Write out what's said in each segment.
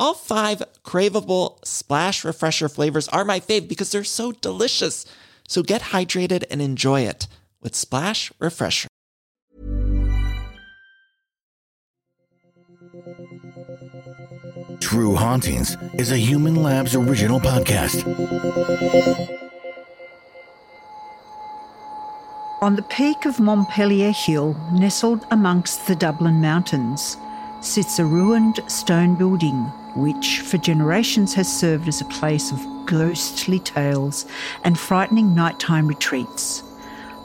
All five craveable Splash Refresher flavors are my fave because they're so delicious. So get hydrated and enjoy it with Splash Refresher. True Hauntings is a Human Labs original podcast. On the peak of Montpelier Hill, nestled amongst the Dublin Mountains, sits a ruined stone building which for generations has served as a place of ghostly tales and frightening nighttime retreats.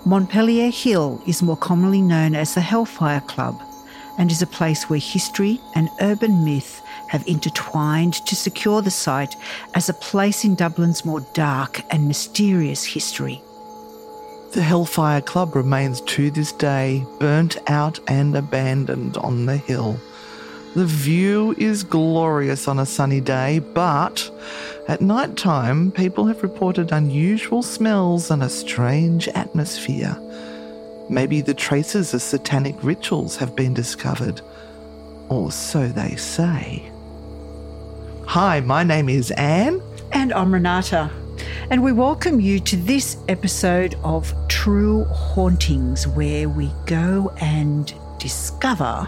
Montpelier Hill is more commonly known as the Hellfire Club and is a place where history and urban myth have intertwined to secure the site as a place in Dublin's more dark and mysterious history. The Hellfire Club remains to this day burnt out and abandoned on the hill. The view is glorious on a sunny day, but at night time, people have reported unusual smells and a strange atmosphere. Maybe the traces of satanic rituals have been discovered, or so they say. Hi, my name is Anne. And I'm Renata. And we welcome you to this episode of True Hauntings, where we go and discover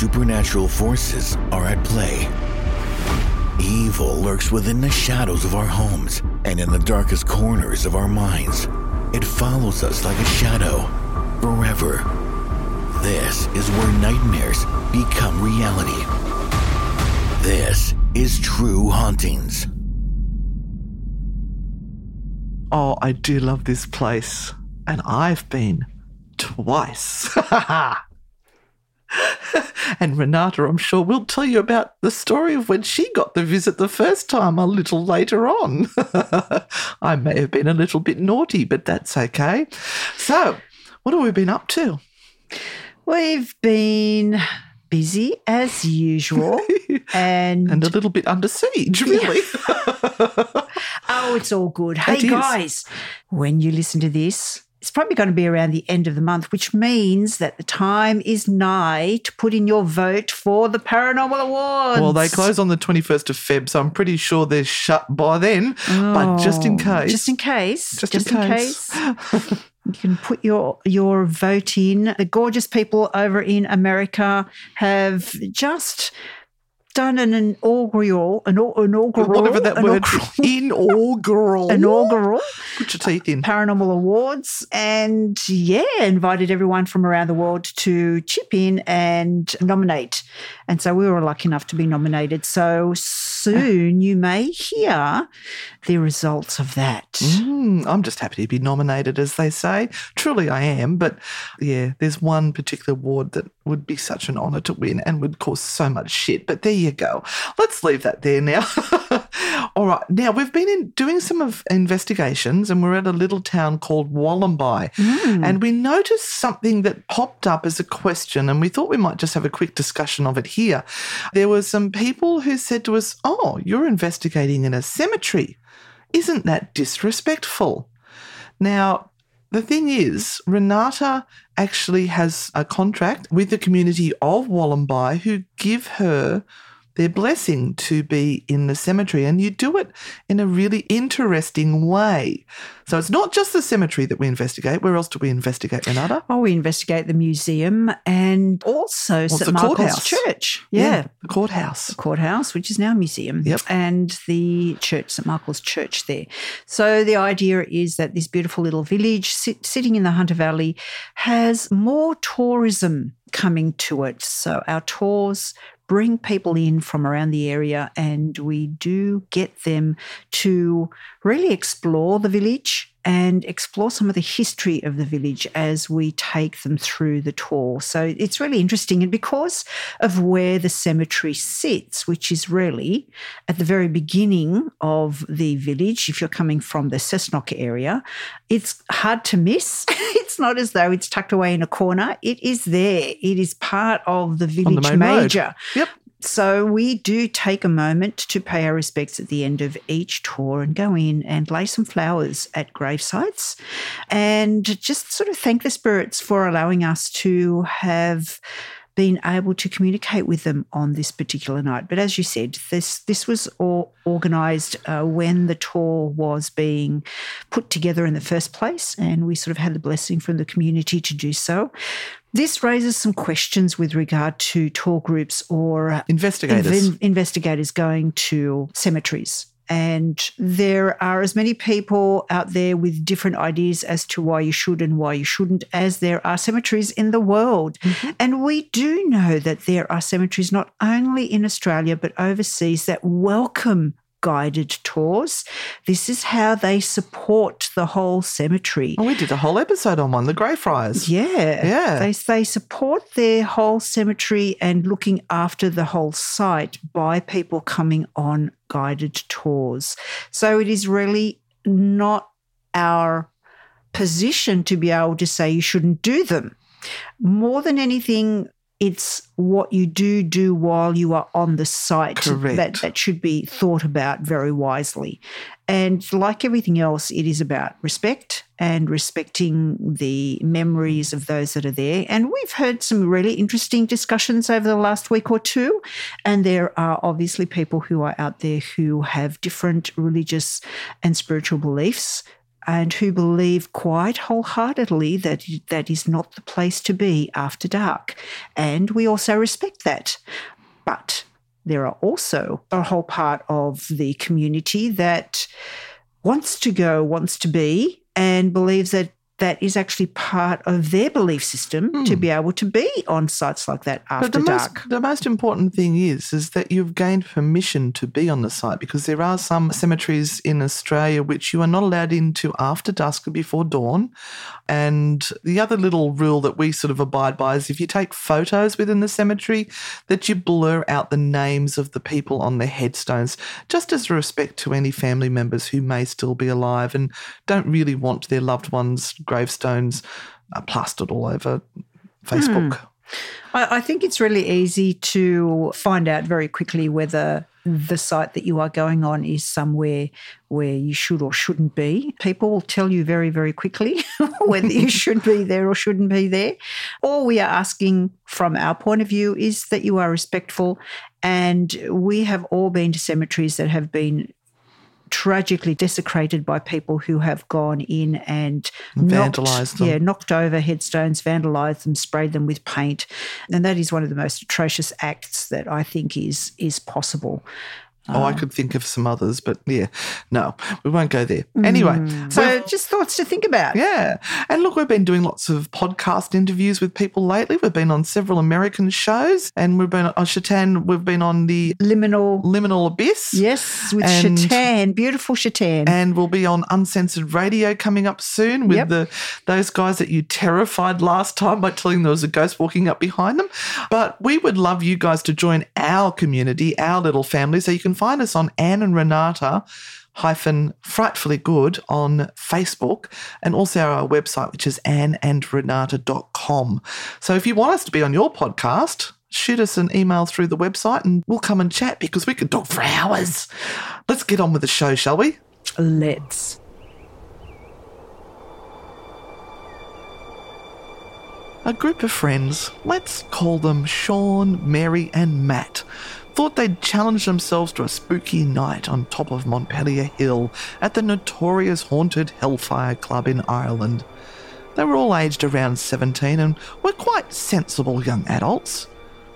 supernatural forces are at play. Evil lurks within the shadows of our homes and in the darkest corners of our minds. It follows us like a shadow, forever. This is where nightmares become reality. This is True Hauntings. Oh, I do love this place, and I've been twice. and Renata, I'm sure, will tell you about the story of when she got the visit the first time a little later on. I may have been a little bit naughty, but that's okay. So, what have we been up to? We've been busy as usual and And a little bit under siege, really. oh it's all good hey It is. guys when you listen to this it's probably going to be around the end of the month which means that the time is nigh to put in your vote for the paranormal awards well, they close on the 21st of Feb, so I'm pretty sure they're shut by then. but oh, just in Oh, case. just in case Just in case. you can put your your vote in the gorgeous people over in america have just done an inaugural an inaugural Whatever that word inaugural, inaugural. inaugural Put your teeth in. paranormal awards and yeah invited everyone from around the world to chip in and nominate and so we were lucky enough to be nominated so soon you may hear the results of that Mm, I'm just happy to be nominated, as they say. Truly, I am. But yeah, there's one particular award that would be such an honour to win and would cause so much shit. But there you go. Let's leave that there now. All right. Now, we've been in doing some of investigations and we're at a little town called Wollombi. Mm. And we noticed something that popped up as a question and we thought we might just have a quick discussion of it here. There were some people who said to us, Oh, you're investigating in a cemetery. Isn't that disrespectful? Now, the thing is, Renata actually has a contract with the community of Wollombi who give her their blessing to be in the cemetery. And you do it in a really interesting way. So it's not just the cemetery that we investigate. Where else do we investigate, Renata? Oh, we investigate the museum and also it's St Michael's courthouse. Church. Yeah. the courthouse. The courthouse, which is now a museum, Yep. and the church, St Michael's Church there. So the idea is that this beautiful little village sit, sitting in the Hunter Valley has more tourism coming to it. So our tours bring people in from around the area and we do get them to really explore the village and explore some of the history of the village as we take them through the tour. So it's really interesting. And because of where the cemetery sits, which is really at the very beginning of the village, if you're coming from the Cessnock area, it's hard to miss. it's not as though it's tucked away in a corner. It is there. It is part of the the village road. major. Yep. So we do take a moment to pay our respects at the end of each tour and go in and lay some flowers at grave sites and just sort of thank the spirits for allowing us to have been able to communicate with them on this particular night. But as you said, this this was all organised uh, when the tour was being put together in the first place, and we sort of had the blessing from the community to do so. This raises some questions with regard to tour groups or Investigators. inven- investigators going to cemeteries. And there are as many people out there with different ideas as to why you should and why you shouldn't, as there are cemeteries in the world. Mm-hmm. And we do know that there are cemeteries not only in Australia, but overseas that welcome guided tours. This is how they support the whole cemetery. Oh, we did a whole episode on one, the Greyfriars. Yeah. Yeah. They, they support their whole cemetery and looking after the whole site by people coming on guided tours. So it is really not our position to be able to say you shouldn't do them. More than anything, it's what you do do while you are on the site Correct. that, that should be thought about very wisely. And like everything else, it is about respect and respecting the memories of those that are there. And we've heard some really interesting discussions over the last week or two. And there are obviously people who are out there who have different religious and spiritual beliefs and who believe quite wholeheartedly that that is not the place to be after dark. And we also respect that. But there are also a whole part of the community that wants to go, wants to be, and believes that that is actually part of their belief system to be able to be on sites like that after Hmm. But the dark. most, the most important thing is is that you've gained permission to be on the site because there are some cemeteries in Australia which you are not allowed into after dusk or before dawn. And the other little rule that we sort of abide by is if you take photos within the cemetery, that you blur out the names of the people on the headstones, just as a respect to any family members who may still be alive and don't really want their loved ones' gravestones uh, plastered all over Facebook. I, I think it's really easy to find out very quickly whether the site that you are going on is somewhere where you should or shouldn't be. People will tell you very, very quickly whether you should be there or shouldn't be there. All we are asking from our point of view is that you are respectful. And we have all been to cemeteries that have been tragically desecrated by people who have gone in and knocked- Vandalised them. Yeah, knocked over headstones, vandalised them, sprayed them with paint, and that is one of the most atrocious acts that I think is is possible. Oh, I ah. could think of some others, but yeah, no, we won't go there. Anyway, mm. So we've- just thoughts to think about. yeah. And look, we've been doing lots of podcast interviews with people lately. We've been on several American shows and we've been on Shatan, we've been on the Liminal. Liminal Abyss. Yes, with And- Shatan, beautiful Shatan. And we'll be on Uncensored Radio coming up soon with Yep. the those guys that you terrified last time by telling there was a ghost walking up behind them. But we would love you guys to join our community, our little family. So you can find us on Anne and Renata hyphen frightfully good on Facebook and also our website, which is anneandrenata.com. So if you want us to be on your podcast, shoot us an email through the website and we'll come and chat because we could talk for hours. Let's get on with the show, shall we? Let's. A group of friends, let's call them Sean, Mary, and Matt, thought they'd challenge themselves to a spooky night on top of Montpelier Hill at the notorious haunted Hellfire Club in Ireland. They were all aged around 17 and were quite sensible young adults.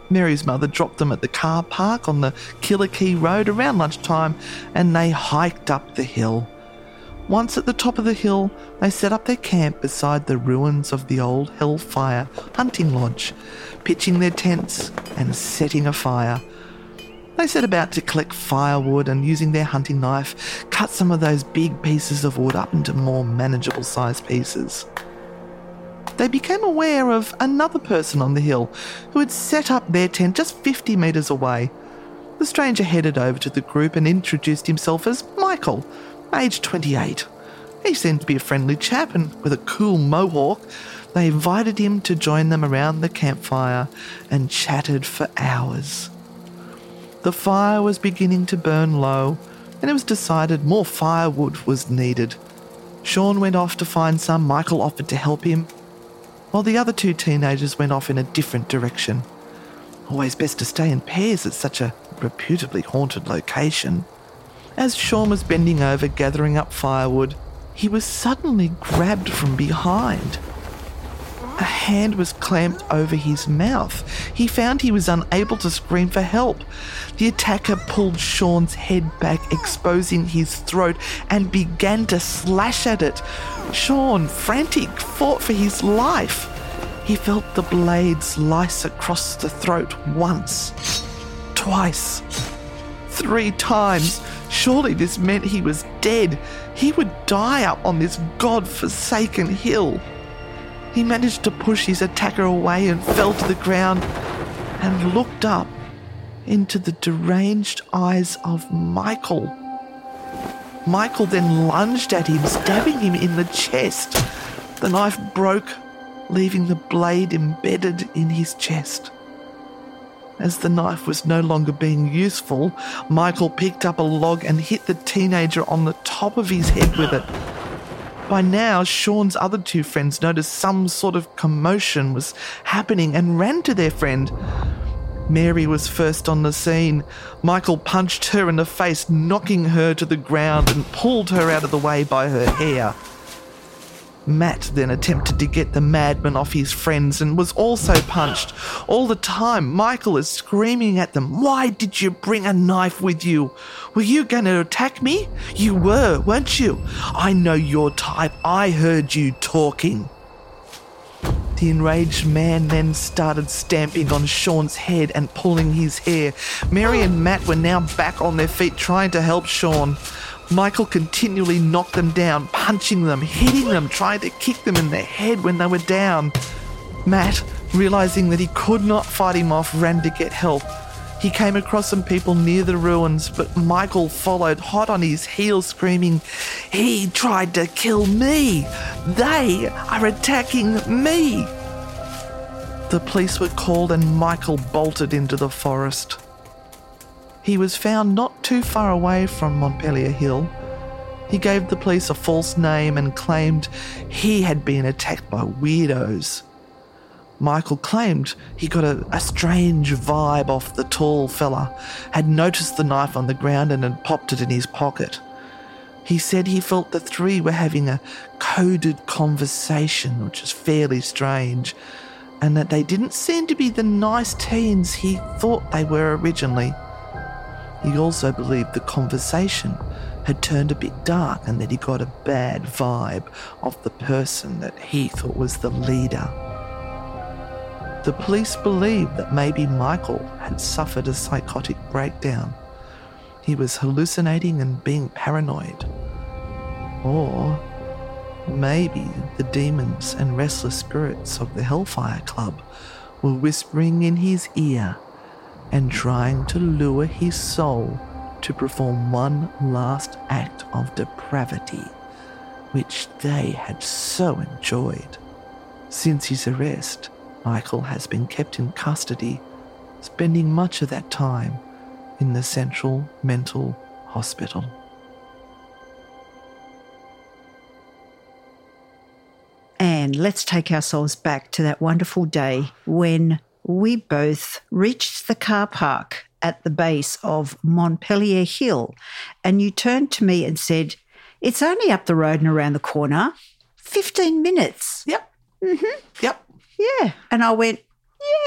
Mary's mother dropped them at the car park on the Killikee Road around lunchtime and they hiked up the hill. Once at the top of the hill, they set up their camp beside the ruins of the old Hellfire hunting lodge, pitching their tents and setting a fire. They set about to collect firewood and, using their hunting knife, cut some of those big pieces of wood up into more manageable sized pieces. They became aware of another person on the hill who had set up their tent just 50 metres away. The stranger headed over to the group and introduced himself as Michael, aged 28. He seemed to be a friendly chap, and with a cool mohawk, they invited him to join them around the campfire and chatted for hours. The fire was beginning to burn low, and it was decided more firewood was needed. Sean went off to find some, Michael offered to help him, while the other two teenagers went off in a different direction. Always best to stay in pairs at such a reputably haunted location. As Sean was bending over gathering up firewood, he was suddenly grabbed from behind. A hand was clamped over his mouth. He found he was unable to scream for help. The attacker pulled Sean's head back, exposing his throat, and began to slash at it. Sean, frantic, fought for his life. He felt the blade slice across the throat once, twice, three times. Surely this meant he was dead. He would die up on this god-forsaken hill. He managed to push his attacker away and fell to the ground and looked up into the deranged eyes of Michael. Michael then lunged at him, stabbing him in the chest. The knife broke, leaving the blade embedded in his chest. As the knife was no longer being useful, Michael picked up a log and hit the teenager on the top of his head with it. By now, Sean's other two friends noticed some sort of commotion was happening and ran to their friend. Mary was first on the scene. Michael punched her in the face, knocking her to the ground and pulled her out of the way by her hair. Matt then attempted to get the madman off his friends and was also punched. All the time, Michael is screaming at them, Why did you bring a knife with you? Were you going to attack me? You were, weren't you? I know your type. I heard you talking. The enraged man then started stamping on Sean's head and pulling his hair. Mary and Matt were now back on their feet trying to help Sean. Michael continually knocked them down, punching them, hitting them, trying to kick them in the head when they were down. Matt, realizing that he could not fight him off, ran to get help. He came across some people near the ruins, but Michael followed hot on his heels, screaming, He tried to kill me! They are attacking me! The police were called and Michael bolted into the forest. He was found not too far away from Montpelier Hill. He gave the police a false name and claimed he had been attacked by weirdos. Michael claimed he got a, a strange vibe off the tall fella, had noticed the knife on the ground and had popped it in his pocket. He said he felt the three were having a coded conversation, which is fairly strange, and that they didn't seem to be the nice teens he thought they were originally. He also believed the conversation had turned a bit dark and that he got a bad vibe of the person that he thought was the leader. The police believed that maybe Michael had suffered a psychotic breakdown. He was hallucinating and being paranoid. Or maybe the demons and restless spirits of the Hellfire Club were whispering in his ear and trying to lure his soul to perform one last act of depravity, which they had so enjoyed. Since his arrest, Michael has been kept in custody, spending much of that time in the Central Mental Hospital. And let's take ourselves back to that wonderful day when we both reached the car park at the base of Montpelier Hill. And you turned to me and said, It's only up the road and around the corner. 15 minutes. Yep. Mm-hmm. Yep. Yeah. And I went,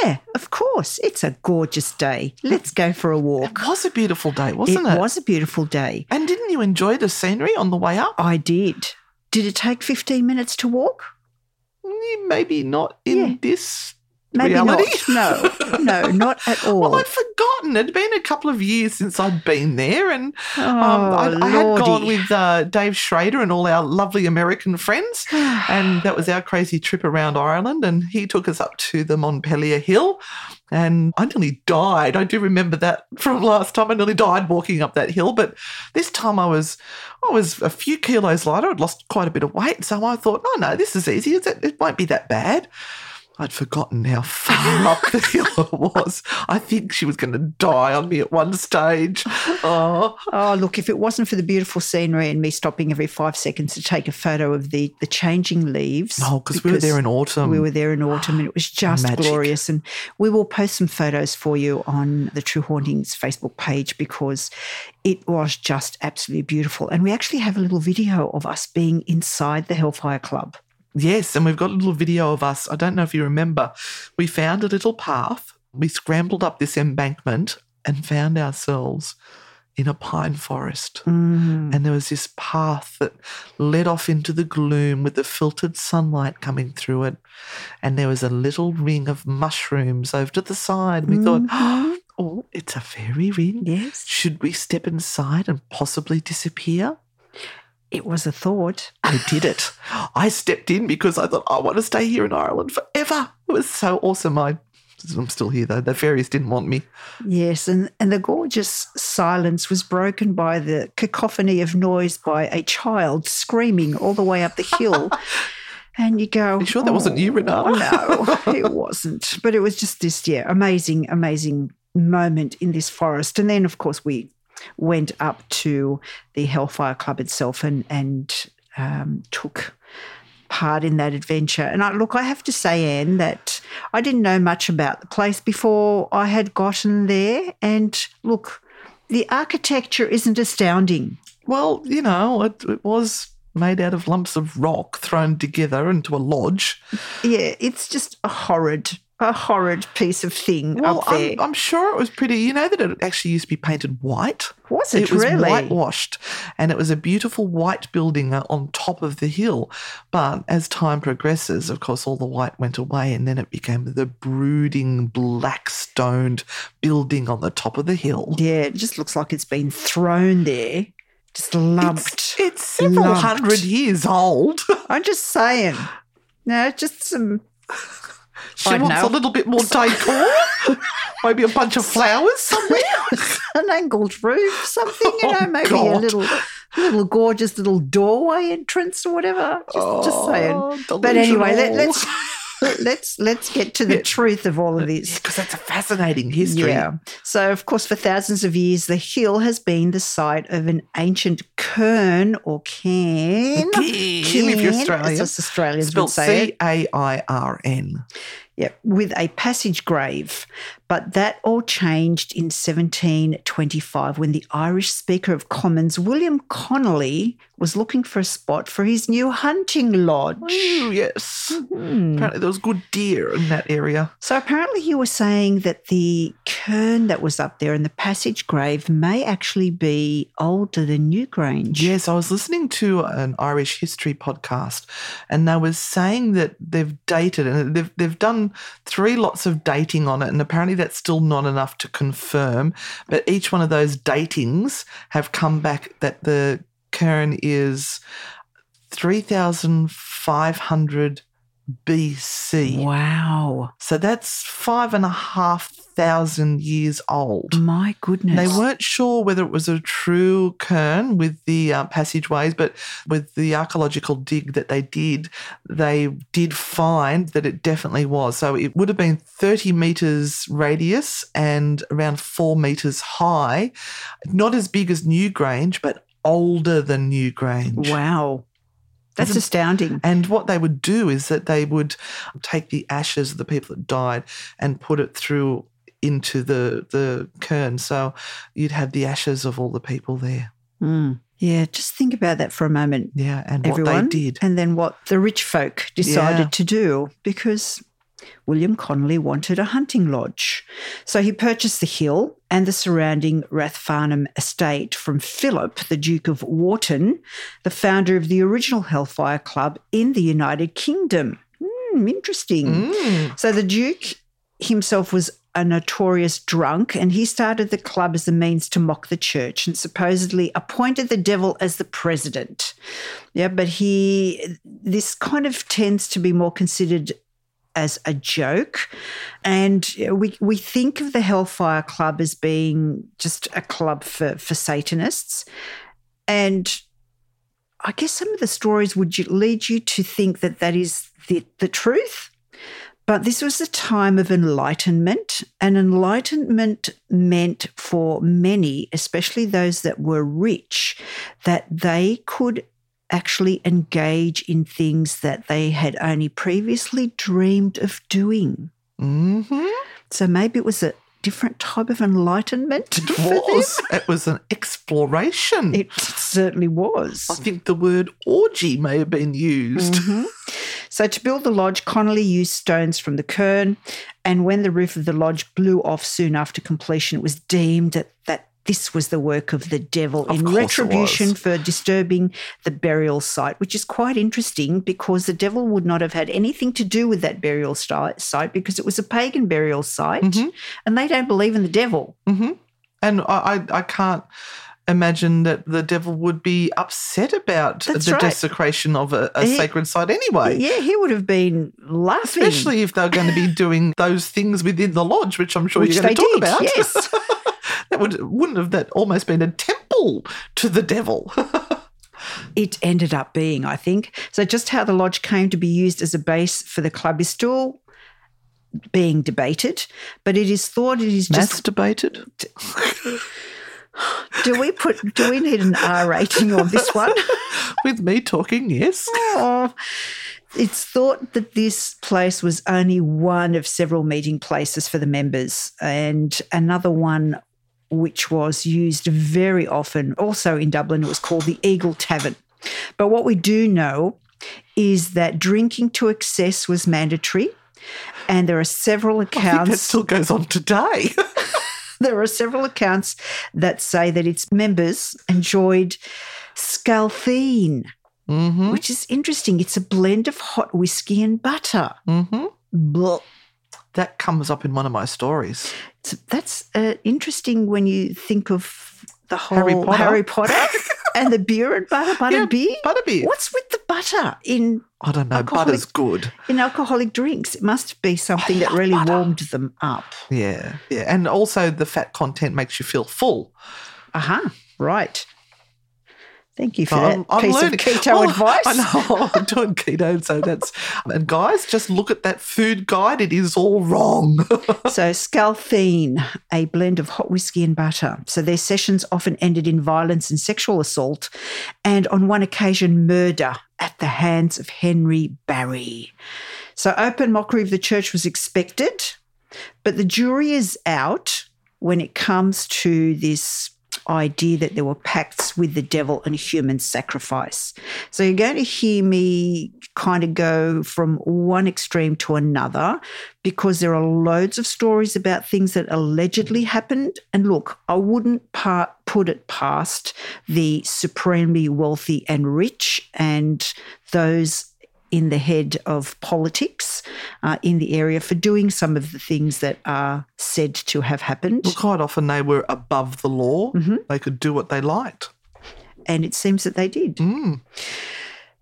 Yeah, of course. It's a gorgeous day. Let's go for a walk. It was a beautiful day, wasn't it? It was a beautiful day. And didn't you enjoy the scenery on the way up? I did. Did it take 15 minutes to walk? Mm, Maybe not in Yeah. this Maybe reality. not. No, no, not at all. Well, I'd forgotten. It'd been a couple of years since I'd been there, and um, I, Oh, I had gone with uh, Dave Schrader and all our lovely American friends, and that was our crazy trip around Ireland. And he took us up to the Montpelier Hill, and I nearly died. I do remember that from last time. I nearly died walking up that hill, but this time I was, I was a few kilos lighter. I'd lost quite a bit of weight, so I thought, oh no, this is easy. It it won't be that bad. I'd forgotten how far up the hill it was. I think she was going to die on me at one stage. Oh, Oh, look, if it wasn't for the beautiful scenery and me stopping every five seconds to take a photo of the, the changing leaves. no, because we were there in autumn. We were there in autumn and it was just Magic. glorious. And we will post some photos for you on the True Hauntings Facebook page because it was just absolutely beautiful. And we actually have a little video of us being inside the Hellfire Club. Yes, and we've got a little video of us. I don't know if you remember. We found a little path. We scrambled up this embankment and found ourselves in a pine forest. Mm. And there was this path that led off into the gloom with the filtered sunlight coming through it. And there was a little ring of mushrooms over to the side. We thought, oh, it's a fairy ring. Yes. Should we step inside and possibly disappear? It was a thought. I did it. I stepped in because I thought I want to stay here in Ireland forever. It was so awesome. I, I'm still here though. The fairies didn't want me. Yes, and, and the gorgeous silence was broken by the cacophony of noise by a child screaming all the way up the hill. and you go, you sure that wasn't you, oh, Renata? No, it wasn't. But it was just this, yeah, amazing, amazing moment in this forest. And then, of course, we went up to the Hellfire Club itself and and um, took part in that adventure. And I, look, I have to say, Anne, that I didn't know much about the place before I had gotten there. And look, the architecture isn't astounding. Well, you know, it, it was made out of lumps of rock thrown together into a lodge. Yeah, it's just a horrid, a horrid piece of thing Well, up there. I'm, I'm sure it was pretty. You know that it actually used to be painted white. was it, It was whitewashed, and it was a beautiful white building uh, on top of the hill. But as time progresses, of course, all the white went away, and then it became the brooding black stoned building on the top of the hill. Yeah, it just looks like it's been thrown there, just lumped. It's, it's several Lumped. hundred years old. I'm just saying. No, just some. She I wants know. a little bit more decor. Maybe a bunch of flowers somewhere. an angled roof, something, you oh, know, Oh, maybe a little, little gorgeous little doorway entrance or whatever. Just, just saying. Oh, But anyway, let, delusional. let's let's get to the truth of all of this. because that's a fascinating history. Yeah. So, of course, for thousands of years, the hill has been the site of an ancient cairn or cairn. Cairn, if you're Australian. As Australians would Spelled say. C A I R N. Yeah, with a passage grave. But that all changed in 1725 when the Irish Speaker of Commons, William Connolly, was looking for a spot for his new hunting lodge. Oh, yes. Hmm. Apparently, there was good deer in that area. So apparently, you were saying that the cairn that was up there and the passage grave may actually be older than Newgrange. Yes, I was listening to an Irish history podcast, and they were saying that they've dated and they've they've done three lots of dating on it, and apparently that's still not enough to confirm. But each one of those datings have come back that the cairn is three thousand five hundred BC. Wow. So that's five and a half thousand years old. My goodness. They weren't sure whether it was a true cairn with the uh, passageways, but with the archaeological dig that they did, they did find that it definitely was. So it would have been 30 metres radius and around four metres high. Not as big as Newgrange, but older than Newgrange. Wow. That's Isn't- astounding. And what they would do is that they would take the ashes of the people that died and put it through into the the cairn. So you'd have the ashes of all the people there. Mm. Yeah, just think about that for a moment. Yeah, and everyone. what they did. And then what the rich folk decided Yeah. to do because William Connolly wanted a hunting lodge. So he purchased the hill and the surrounding Rathfarnham estate from Philip, the Duke of Wharton, the founder of the original Hellfire Club in the United Kingdom. Hmm, interesting. Mm. So the Duke himself was a notorious drunk and he started the club as a means to mock the church and supposedly appointed the devil as the president. Yeah, but he, this kind of tends to be more considered as a joke. And we, we think of the Hellfire Club as being just a club for, for Satanists. And I guess some of the stories would lead you to think that that is the, the truth. But this was a time of enlightenment, and enlightenment meant for many, especially those that were rich, that they could actually engage in things that they had only previously dreamed of doing. hmm So maybe it was a different type of enlightenment. It was. It was an exploration. It certainly was. I think the word orgy may have been used. Mhm. So, to build the lodge, Connolly used stones from the cairn. And when the roof of the lodge blew off soon after completion, it was deemed that, that this was the work of the devil Of in retribution for disturbing the burial site, which is quite interesting because the devil would not have had anything to do with that burial site because it was a pagan burial site Mhm. and they don't believe in the devil. hmm And I, I, I can't imagine that the devil would be upset about That's the right. desecration of a, a He- sacred site anyway. Yeah, he would have been laughing. Especially if they're going to be doing those things within the lodge, which I'm sure Which you're going to talk did, about. yes. that would wouldn't have that almost been a temple to the devil. it ended up being, I think. So, just how the lodge came to be used as a base for the club is still being debated, but it is thought it is just. Masturbated. Do we put? Do we need an R rating on this one? With me talking, yes. Oh, it's thought that this place was only one of several meeting places for the members, and another one which was used very often, also in Dublin, it was called the Eagle Tavern. But what we do know is that drinking to excess was mandatory, and there are several accounts that still goes on today. there are several accounts that say that its members enjoyed scaltheen, hmm which is interesting. It's a blend of hot whiskey and butter. hmm Blah. That comes up in one of my stories. So that's uh, interesting when you think of the whole Harry Potter. Harry Potter and the beer and butter, butter Yeah, beer. butterbeer. What's with the butter in I don't know. Butter's good. in alcoholic drinks? It must be something that really butter. warmed them up. Yeah, yeah, and also the fat content makes you feel full. Aha, right. Thank you for that um, I'm piece learning. of keto Oh, advice. I know I'm doing keto, so that's and guys, just look at that food guide. It is all wrong. So, Scaltheen, a blend of hot whiskey and butter. So, their sessions often ended in violence and sexual assault, and on one occasion, murder at the hands of Henry Barry. So, open mockery of the church was expected, but the jury is out when it comes to this idea that there were pacts with the devil and human sacrifice. So you're going to hear me kind of go from one extreme to another because there are loads of stories about things that allegedly happened. And look, I wouldn't pa- put it past the supremely wealthy and rich and those in the head of politics uh, in the area for doing some of the things that are said to have happened. Well, quite often they were above the law. Mm-hmm. They could do what they liked. And it seems that they did. Mm.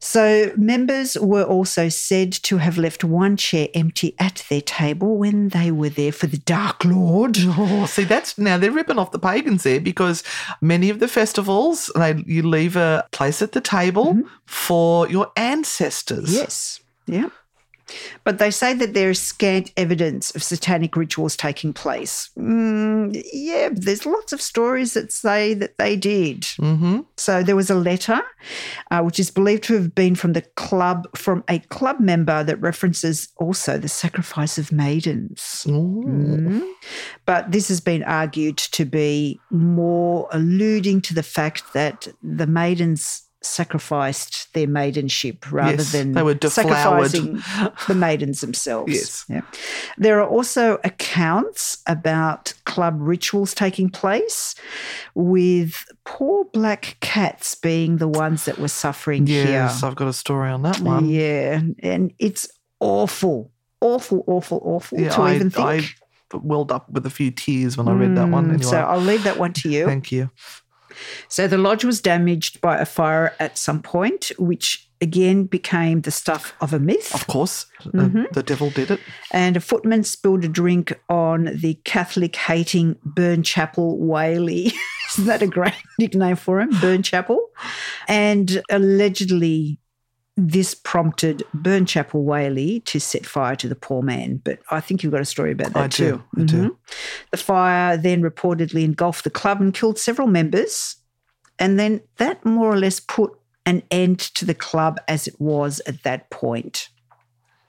So, members were also said to have left one chair empty at their table when they were there for the Dark Lord. Oh, see, that's now they're ripping off the pagans there because many of the festivals, they you leave a place at the table mm-hmm. for your ancestors. Yes. Yeah. But they say that there is scant evidence of satanic rituals taking place. Mm, yeah, there's lots of stories that say that they did. Mm-hmm. So there was a letter, uh, which is believed to have been from the club, from a club member that references also the sacrifice of maidens. Mm. But this has been argued to be more alluding to the fact that the maidens sacrificed their maidenship rather Yes, than they were deflowered. sacrificing the maidens themselves. Yes. Yeah. There are also accounts about club rituals taking place with poor black cats being the ones that were suffering Yes, here. I've got a story on that one. Yeah. And it's awful, awful, awful, awful Yeah, to I, even think. I welled up with a few tears when I read that one. Mm, Anyway, So I'll leave that one to you. thank you. So the lodge was damaged by a fire at some point, which again became the stuff of a myth. Of course, Mm-hmm. the, the devil did it. And a footman spilled a drink on the Catholic hating Burn Chapel Whaley. Isn't that a great nickname for him? Burn Chapel. And allegedly, this prompted Burnchapel Whaley to set fire to the poor man. But I think you've got a story about that I do, too. I do. Mhm. The fire then reportedly engulfed the club and killed several members. And then that more or less put an end to the club as it was at that point.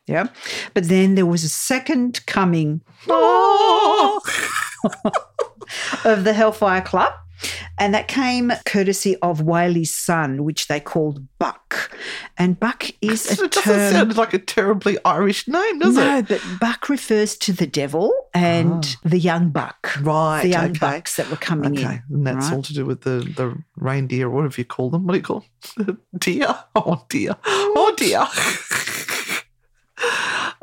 Yeah. But then there was a second coming of the Hellfire Club. And that came courtesy of Whaley's son, which they called Buck. And Buck is a it doesn't term. sound like a terribly Irish name, does no, it? No, but Buck refers to the devil and ah. the young buck. Right, The young okay. bucks that were coming Okay, in. and that's right? all to do with the, the reindeer, or whatever you call them. What do you call them? deer? Oh, dear. Oh, dear.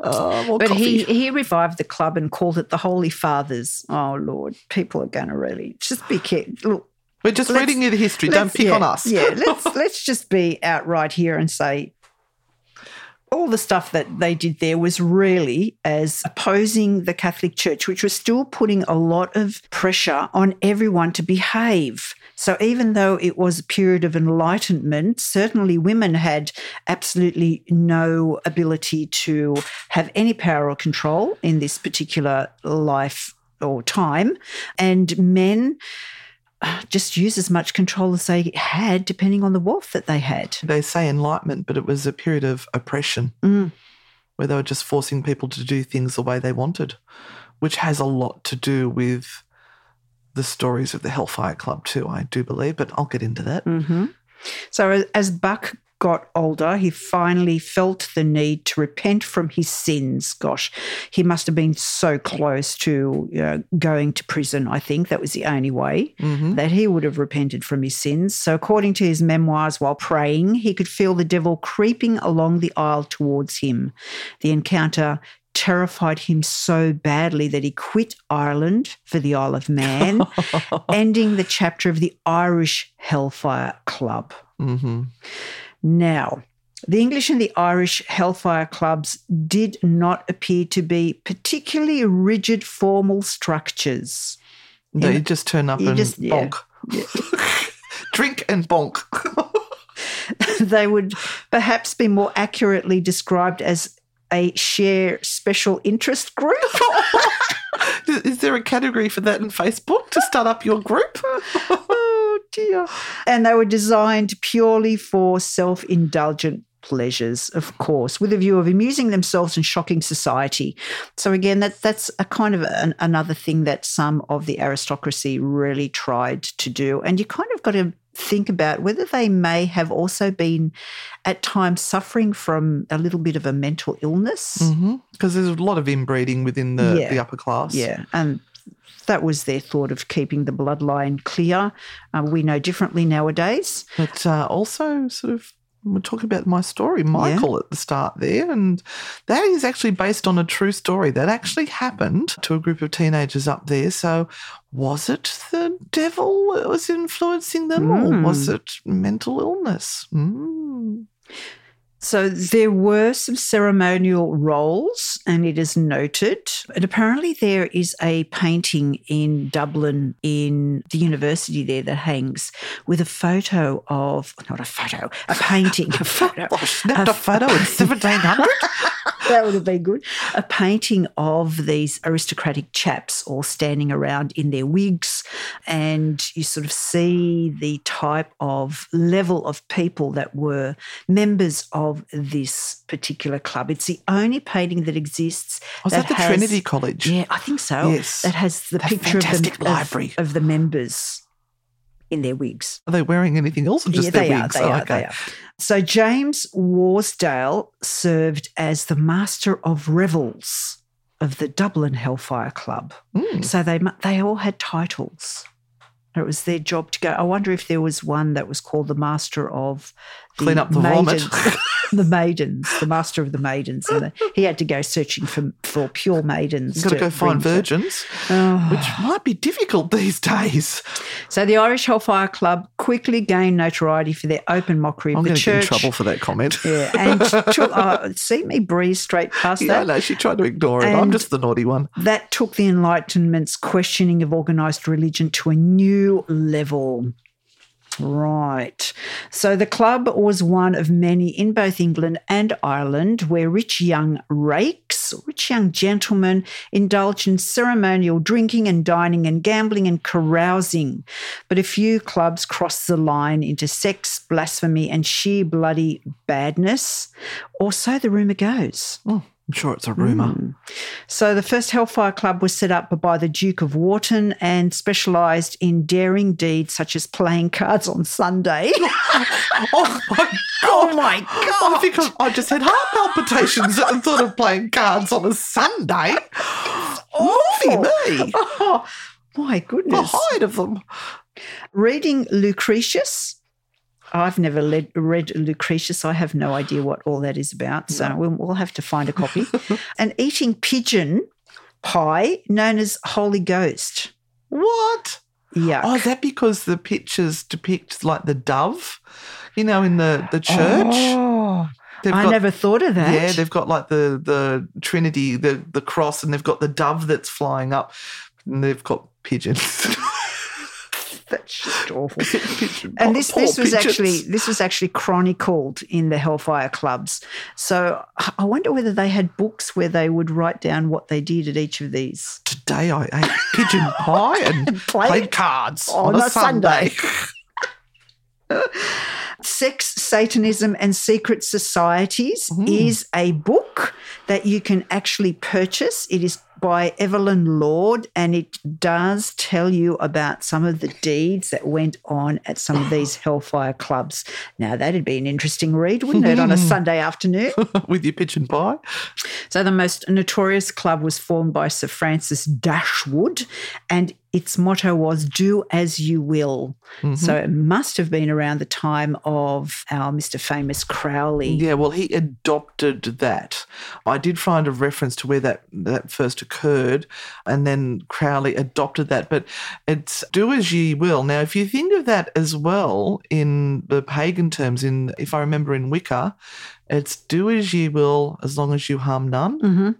oh, uh, But coffee. he, he revived the club and called it the Holy Fathers. Oh, Lord. People are going to really just be careful. Look, We're just let's- reading you the history. Don't pick yeah, on us. yeah, let's, let's just be outright here and say all the stuff that they did there was really as opposing the Catholic Church, which was still putting a lot of pressure on everyone to behave. So even though it was a period of enlightenment, certainly women had absolutely no ability to have any power or control in this particular life or time. And men just use as much control as they had, depending on the wealth that they had. they say enlightenment, but it was a period of oppression Mm. where they were just forcing people to do things the way they wanted, which has a lot to do with the stories of the Hellfire Club, too, I do believe, but I'll get into that. hmm So as Buck got older, he finally felt the need to repent from his sins. Gosh, he must have been so close to know, going to prison. I think that was the only way Mhm. that he would have repented from his sins. So, according to his memoirs, while praying, he could feel the devil creeping along the aisle towards him. The encounter terrified him so badly that he quit Ireland for the Isle of Man, ending the chapter of the Irish Hellfire Club. hmm Now, the English and the Irish Hellfire Clubs did not appear to be particularly rigid formal structures. Yeah. you just turn up You and just- yeah. bonk. Drink and bonk. they would perhaps be more accurately described as a share special interest group. Is there a category for that in Facebook to start up your group? Dear. And they were designed purely for self indulgent pleasures, of course, with a view of amusing themselves and shocking society. So again, that that's a kind of an, another thing that some of the aristocracy really tried to do, and you kind of got to think about whether they may have also been at times suffering from a little bit of a mental illness. Mm-hmm. Because there's a lot of inbreeding within the, Yeah. the upper class. Yeah, and that was their thought of keeping the bloodline clear. Uh, we know differently nowadays. But uh, also, sort of, we're talking about my story, Michael, at the start there. And that is actually based on a true story that actually happened to a group of teenagers up there. So, was it the devil that was influencing them, or Mm. was it mental illness? Mm. So there were some ceremonial roles, and it is noted. And apparently, there is a painting in Dublin in the university there that hangs with a photo of, not a photo, a painting, a photo. Oh, snapped a photo in 1700? that would have been good. A painting of these aristocratic chaps all standing around in their wigs, and you sort of see the type of level of people that were members of this particular club. It's the only painting that exists. Was that the has- Trinity College? Yeah, I think so. Yes. That has the That picture of the, library. of the members in their wigs. Are they wearing anything else or just yeah, their they are. wigs? They Oh, are. okay. They are. So James Worsdale served as the master of revels of the Dublin Hellfire Club. Mm. So they they all had titles. It was their job to go. I wonder if there was one that was called the master of Clean up the vomit. maidens. the maidens, the master of the maidens, and the, he had to go searching for for pure maidens. You've got to go find virgins, Oh. which might be difficult these days. So the Irish Hellfire Club quickly gained notoriety for their open mockery of I'm the going to get in church. trouble for that comment. Yeah, and took, uh, see me breeze straight past Yeah, that. no, she tried to ignore it. I'm just the naughty one. That took the Enlightenment's questioning of organised religion to a new level. Right. So the club was one of many in both England and Ireland where rich young rakes, rich young gentlemen, indulged in ceremonial drinking and dining and gambling and carousing. But a few clubs crossed the line into sex, blasphemy, and sheer bloody badness. Or so the rumour goes. Oh, I'm sure it's a rumour. Hmm. So the first Hellfire Club was set up by the Duke of Wharton and specialised in daring deeds such as playing cards on Sunday. Oh my god! Oh my I think I, just had heart palpitations and thought of playing cards on a Sunday. Lovely me! oh my goodness. The height of them. Reading Lucretius. I've never led, read Lucretius. I have no idea what all that is about. So we'll, we'll have to find a copy. and eating pigeon pie known as Holy Ghost. What? Yeah. Oh, is that because the pictures depict like the dove, you know, in the, the church? Oh, They've I got- never thought of that. Yeah, they've got like the the Trinity, the the cross, and they've got the dove that's flying up, and they've got pigeons. That's just awful. And this this was pigeons. actually this was actually chronicled in the Hellfire clubs. So I wonder whether they had books where they would write down what they did at each of these. today. I ate pigeon pie and played played cards on on, a a Sunday. Sunday. Sex, Satanism, and Secret Societies Hmm. is a book that you can actually purchase. It is by Evelyn Lord, and it does tell you about some of the deeds that went on at some of these Hellfire clubs. Now, that'd be an interesting read, wouldn't it, on a Sunday afternoon? with your pigeon pie. So the most notorious club was formed by Sir Francis Dashwood, and its motto was "Do as you will." Mm-hmm. So it must have been around the time of our Mr. Famous Crowley. Yeah, well, he adopted that. I did find a reference to where that that first occurred, and then Crowley adopted that. But it's do as ye will. Now, if you think of that as well in the pagan terms, in if I remember in Wicca, it's do as ye will as long as you harm none. Mm-hmm.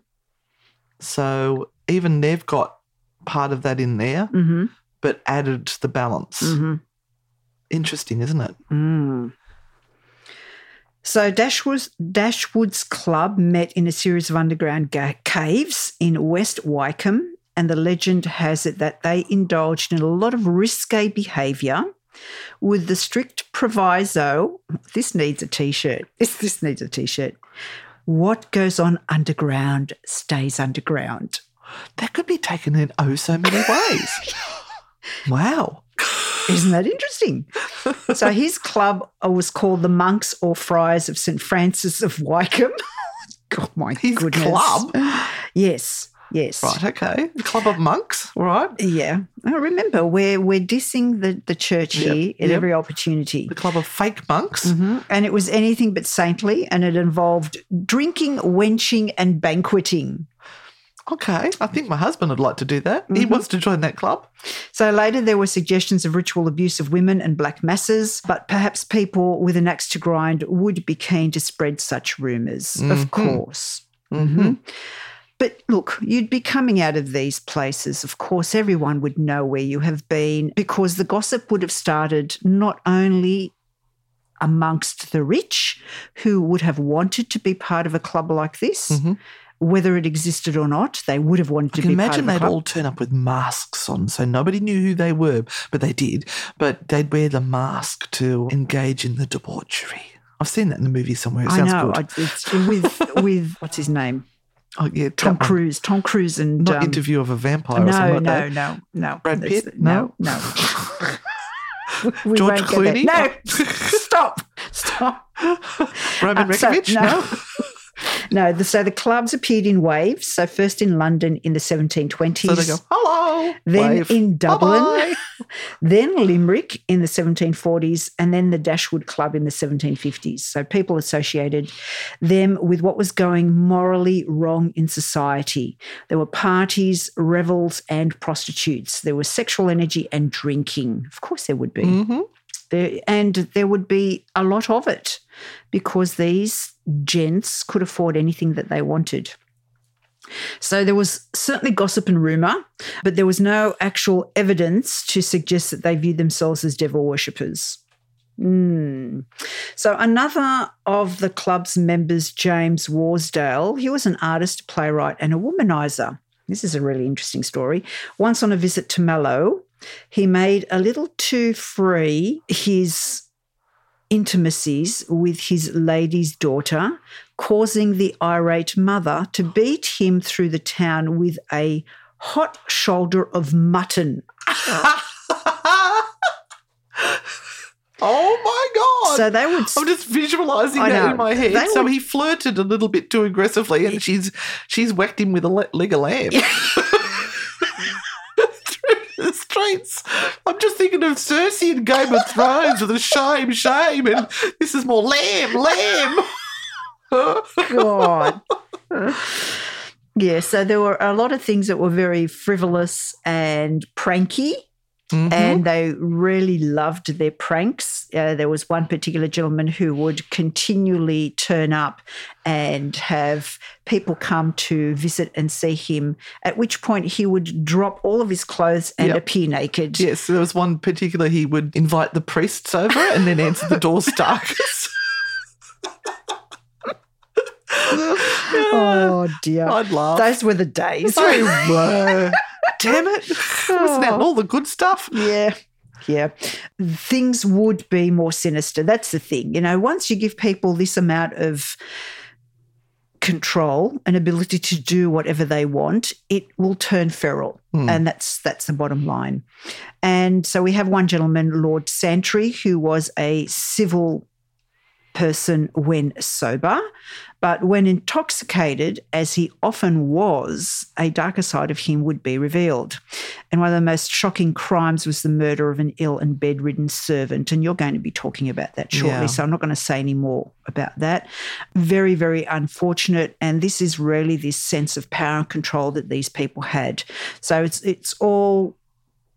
So even they've got part of that in there, Mm-hmm. but added the balance. Mm-hmm. Interesting, isn't it? Mm. So Dashwood's, Dashwood's club met in a series of underground ga- caves in West Wycombe, and the legend has it that they indulged in a lot of risque behaviour with the strict proviso this needs a t shirt. This, this needs a t shirt. What goes on underground stays underground. That could be taken in oh so many ways. wow. Isn't that interesting? so his club was called the Monks or Friars of St. Francis of Wycombe. oh my His goodness. club? Yes, yes. Right, okay. The Club of monks, all right. Yeah. I remember we're we're dissing the, the church Yep, here at yep. every opportunity. The club of fake monks. Mhm. And it was anything but saintly, and it involved drinking, wenching, and banqueting. Okay. I think my husband would like to do that. Mm-hmm. He wants to join that club. So later there were suggestions of ritual abuse of women and black masses, but perhaps people with an axe to grind would be keen to spread such rumours, of course. Mhm. But look, you'd be coming out of these places. Of course, everyone would know where you have been because the gossip would have started not only amongst the rich who would have wanted to be part of a club like this, whether it existed or not, they would have wanted to be part imagine they'd all turn up with masks on, so nobody knew who they were, but they did. But they'd wear the mask to engage in the debauchery. I've seen that in the movie somewhere. It I know. good. I, it's with with what's his name? oh yeah, Tom. Cruise. Tom Cruise and Not um, interview of a vampire. or No, something like no, that. no, no. Brad Pitt? No, no. We George Clooney? No, stop, stop. Roman Uh, so- no. No, the, so the clubs appeared in waves. So first in London in the 1720s. So they go, hello. Then wave, in Dublin, bye-bye." then Limerick in the 1740s, and then the Dashwood Club in the 1750s. So people associated them with what was going morally wrong in society. There were parties, revels, and prostitutes. There was sexual energy and drinking. Of course, there would be. Mhm. There, and there would be a lot of it because these gents could afford anything that they wanted. So there was certainly gossip and rumour, but there was no actual evidence to suggest that they viewed themselves as devil worshippers. Mm. So another of the club's members, James Worsdale, he was an artist, playwright, and a womanizer. This is a really interesting story. Once on a visit to Mallow, he made a little too free his intimacies with his lady's daughter, causing the irate mother to beat him through the town with a hot shoulder of mutton. oh my God. So they would. I'm just visualizing that in my head. They so would- he flirted a little bit too aggressively, and she's she's whacked him with a leg of lamb. Streets. I'm just thinking of Cersei in Game of Thrones with a shame, shame, and this is more lamb, lamb. God. yeah, so there were a lot of things that were very frivolous and pranky. Mhm. and they really loved their pranks. Uh, there was one particular gentleman who would continually turn up and have people come to visit and see him, at which point he would drop all of his clothes and Yep. appear naked. Yes, there was one particular he would invite the priests over and then answer the door starkers. Oh, dear. I'd laugh. Those were the days. They were. Damn it. Wasn't that all the good stuff? Yeah. Yeah. Things would be more sinister. That's the thing. You know, once you give people this amount of control and ability to do whatever they want, it will turn feral. Hmm. And that's that's the bottom line. And so we have one gentleman, Lord Santry, who was a civil person when sober, but when intoxicated, as he often was, a darker side of him would be revealed. And one of the most shocking crimes was the murder of an ill and bedridden servant. And you're going to be talking about that shortly, Yeah. so I'm not going to say any more about that. Very, very unfortunate. And this is really this sense of power and control that these people had. So it's it's all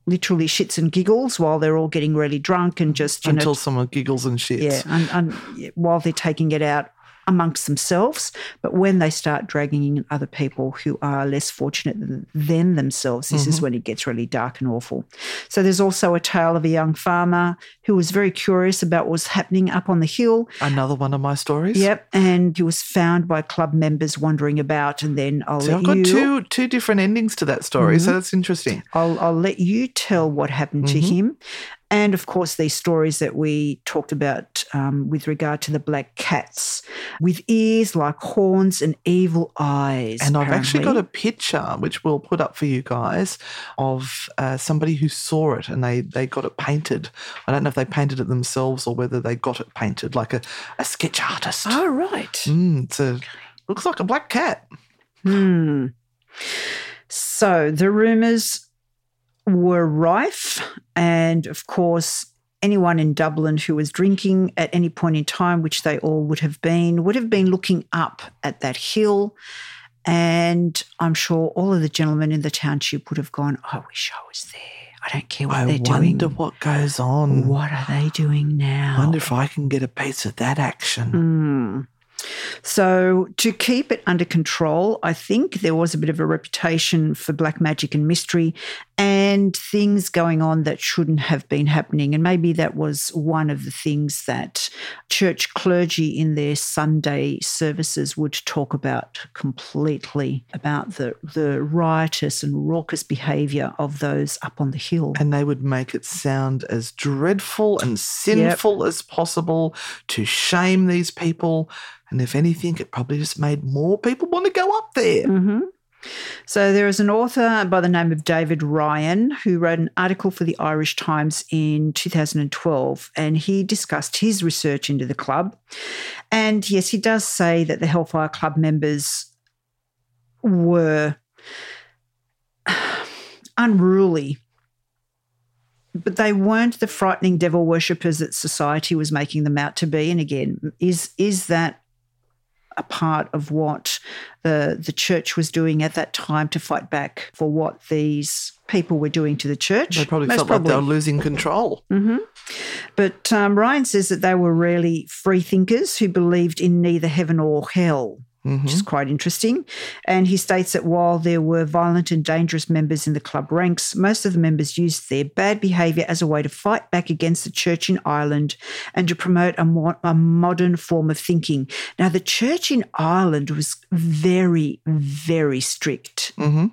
literally shits and giggles while they're all getting really drunk and just you Until know someone giggles and shits. yeah, and, and while they're taking it out amongst themselves, but when they start dragging in other people who are less fortunate than, than themselves, this is when it gets really dark and awful. So there's also a tale of a young farmer who was very curious about what was happening up on the hill. Another one of my stories. Yep, and he was found by club members wandering about, and then I'll So let I've got you. two two different endings to that story, Mm-hmm. so that's interesting. I'll, I'll let you tell what happened to Mm-hmm. him. And of course, these stories that we talked about um, with regard to the black cats with ears like horns and evil eyes. And I've actually got a picture, which we'll put up for you guys, of uh, somebody who saw it and they, they got it painted. I don't know if they painted it themselves or whether they got it painted, like a, a sketch artist. Oh, right. Mm, it's a, looks like a black cat. Hmm. So the rumours were rife, and of course, anyone in Dublin who was drinking at any point in time, which they all would have been, would have been looking up at that hill. And I'm sure all of the gentlemen in the township would have gone, I wish I was there. I don't care what I they're doing. I wonder what goes on. What are they doing now? I wonder if I can get a piece of that action. Hmm. So, to keep it under control, I think there was a bit of a reputation for black magic and mystery and things going on that shouldn't have been happening. And maybe that was one of the things that church clergy in their Sunday services would talk about completely about the, the riotous and raucous behaviour of those up on the hill. And they would make it sound as dreadful and sinful as possible to shame these people. And if anything, it probably just made more people want to go up there. hmm So there is an author by the name of David Ryan who wrote an article for the Irish Times in 2012, and he discussed his research into the club. And yes, he does say that the Hellfire Club members were unruly. But they weren't the frightening devil worshippers that society was making them out to be. And again, is is that a part of what the the church was doing at that time to fight back for what these people were doing to the church. They probably Most felt like they were losing control. Mhm. But um, Ryan says that they were really free thinkers who believed in neither heaven or hell. Which is quite interesting. And he states that while there were violent and dangerous members in the club ranks, most of the members used their bad behaviour as a way to fight back against the church in Ireland and to promote a, mo- a modern form of thinking. Now, the church in Ireland was very, very strict. Mm-hmm.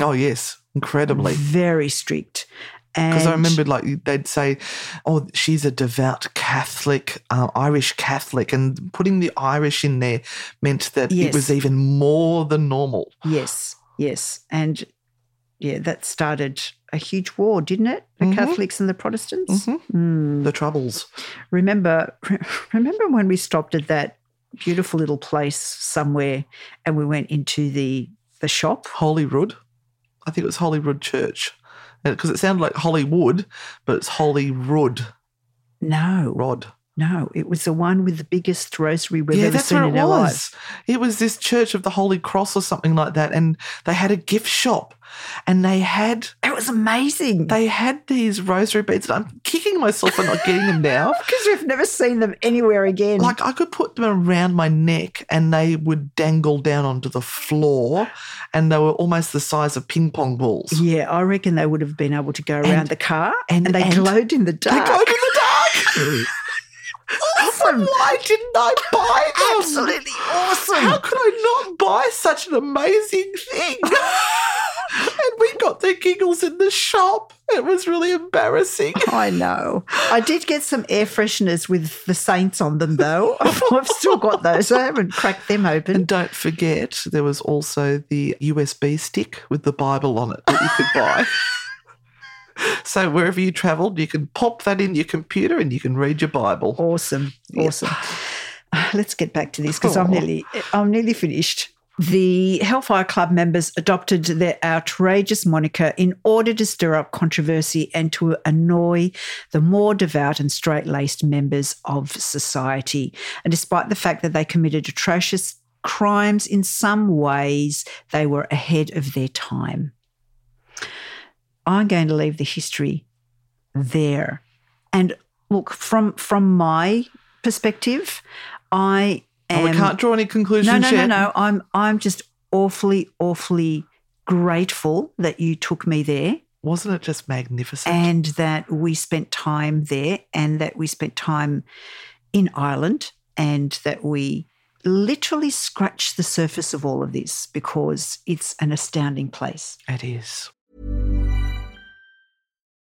Oh, yes, incredibly. Very strict. Because I remember, like they'd say, "Oh, she's a devout Catholic, uh, Irish Catholic," and putting the Irish in there meant that it was even more than normal. Yes, yes. And yeah, that started a huge war, didn't it? The Mhm. Catholics and the Protestants. Mm. The troubles. Remember, remember when we stopped at that beautiful little place somewhere and we went into the the shop? Holyrood. I think it was Holyrood Church. Uh, because it sounded like Hollywood, but it's Holyrood. No, Rod. No, it was the one with the biggest rosary we've yeah, ever seen in it our was. lives. It was this Church of the Holy Cross or something like that. And they had a gift shop. And they had It was amazing. they had these rosary beads. And I'm kicking myself for not getting them now. because we've never seen them anywhere again. Like I could put them around my neck and they would dangle down onto the floor and they were almost the size of ping pong balls. yeah, I reckon they would have been able to go around And- the car and- and, they and- glowed in the dark. They glowed in the dark. Awesome. Why didn't I buy them? Absolutely awesome. How could I not buy such an amazing thing? and we got the giggles in the shop. It was really embarrassing. I know. I did get some air fresheners with the saints on them, though. I've still got those. I haven't cracked them open. And don't forget, there was also the USB stick with the Bible on it that you could buy. so wherever you travelled, you can pop that in your computer and you can read your Bible. Awesome. Awesome. Uh, Let's get back to this because Oh. I'm nearly I'm nearly finished. The Hellfire Club members adopted their outrageous moniker in order to stir up controversy and to annoy the more devout and straight laced members of society. And despite the fact that they committed atrocious crimes, in some ways they were ahead of their time. I'm going to leave the history there. And look, from from my perspective, I Oh, we can't draw any conclusions no, no, no, no. I'm I'm just awfully, awfully grateful that you took me there Wasn't it just magnificent? and that we spent time there and that we spent time in Ireland and that we literally scratched the surface of all of this because it's an astounding place. it is.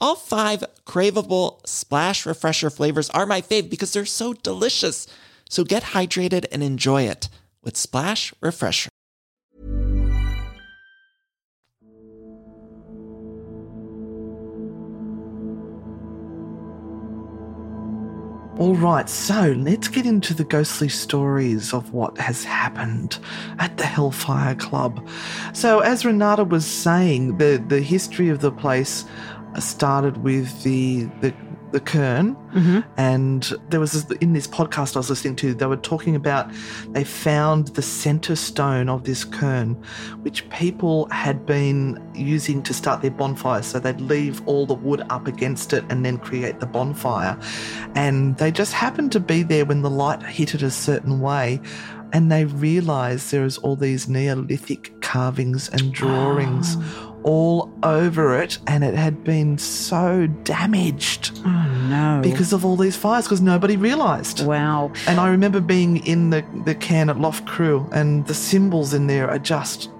All five craveable Splash Refresher flavors are my fave because they're so delicious. So get hydrated and enjoy it with Splash Refresher. All right, so let's get into the ghostly stories of what has happened at the Hellfire Club. So, as Renata was saying, the, the history of the place started with the the, the Cairn, mm-hmm. and there was this, in this podcast I was listening to. They were talking about they found the center stone of this cairn, which people had been using to start their bonfires. So they'd leave all the wood up against it and then create the bonfire, and they just happened to be there when the light hit it a certain way. And they realized there is all these Neolithic carvings and drawings ah. All over it, and it had been so damaged Oh, no. because of all these fires because nobody realized. Wow. And I remember being in the, the cairn at Loughcrew, and the symbols in there are just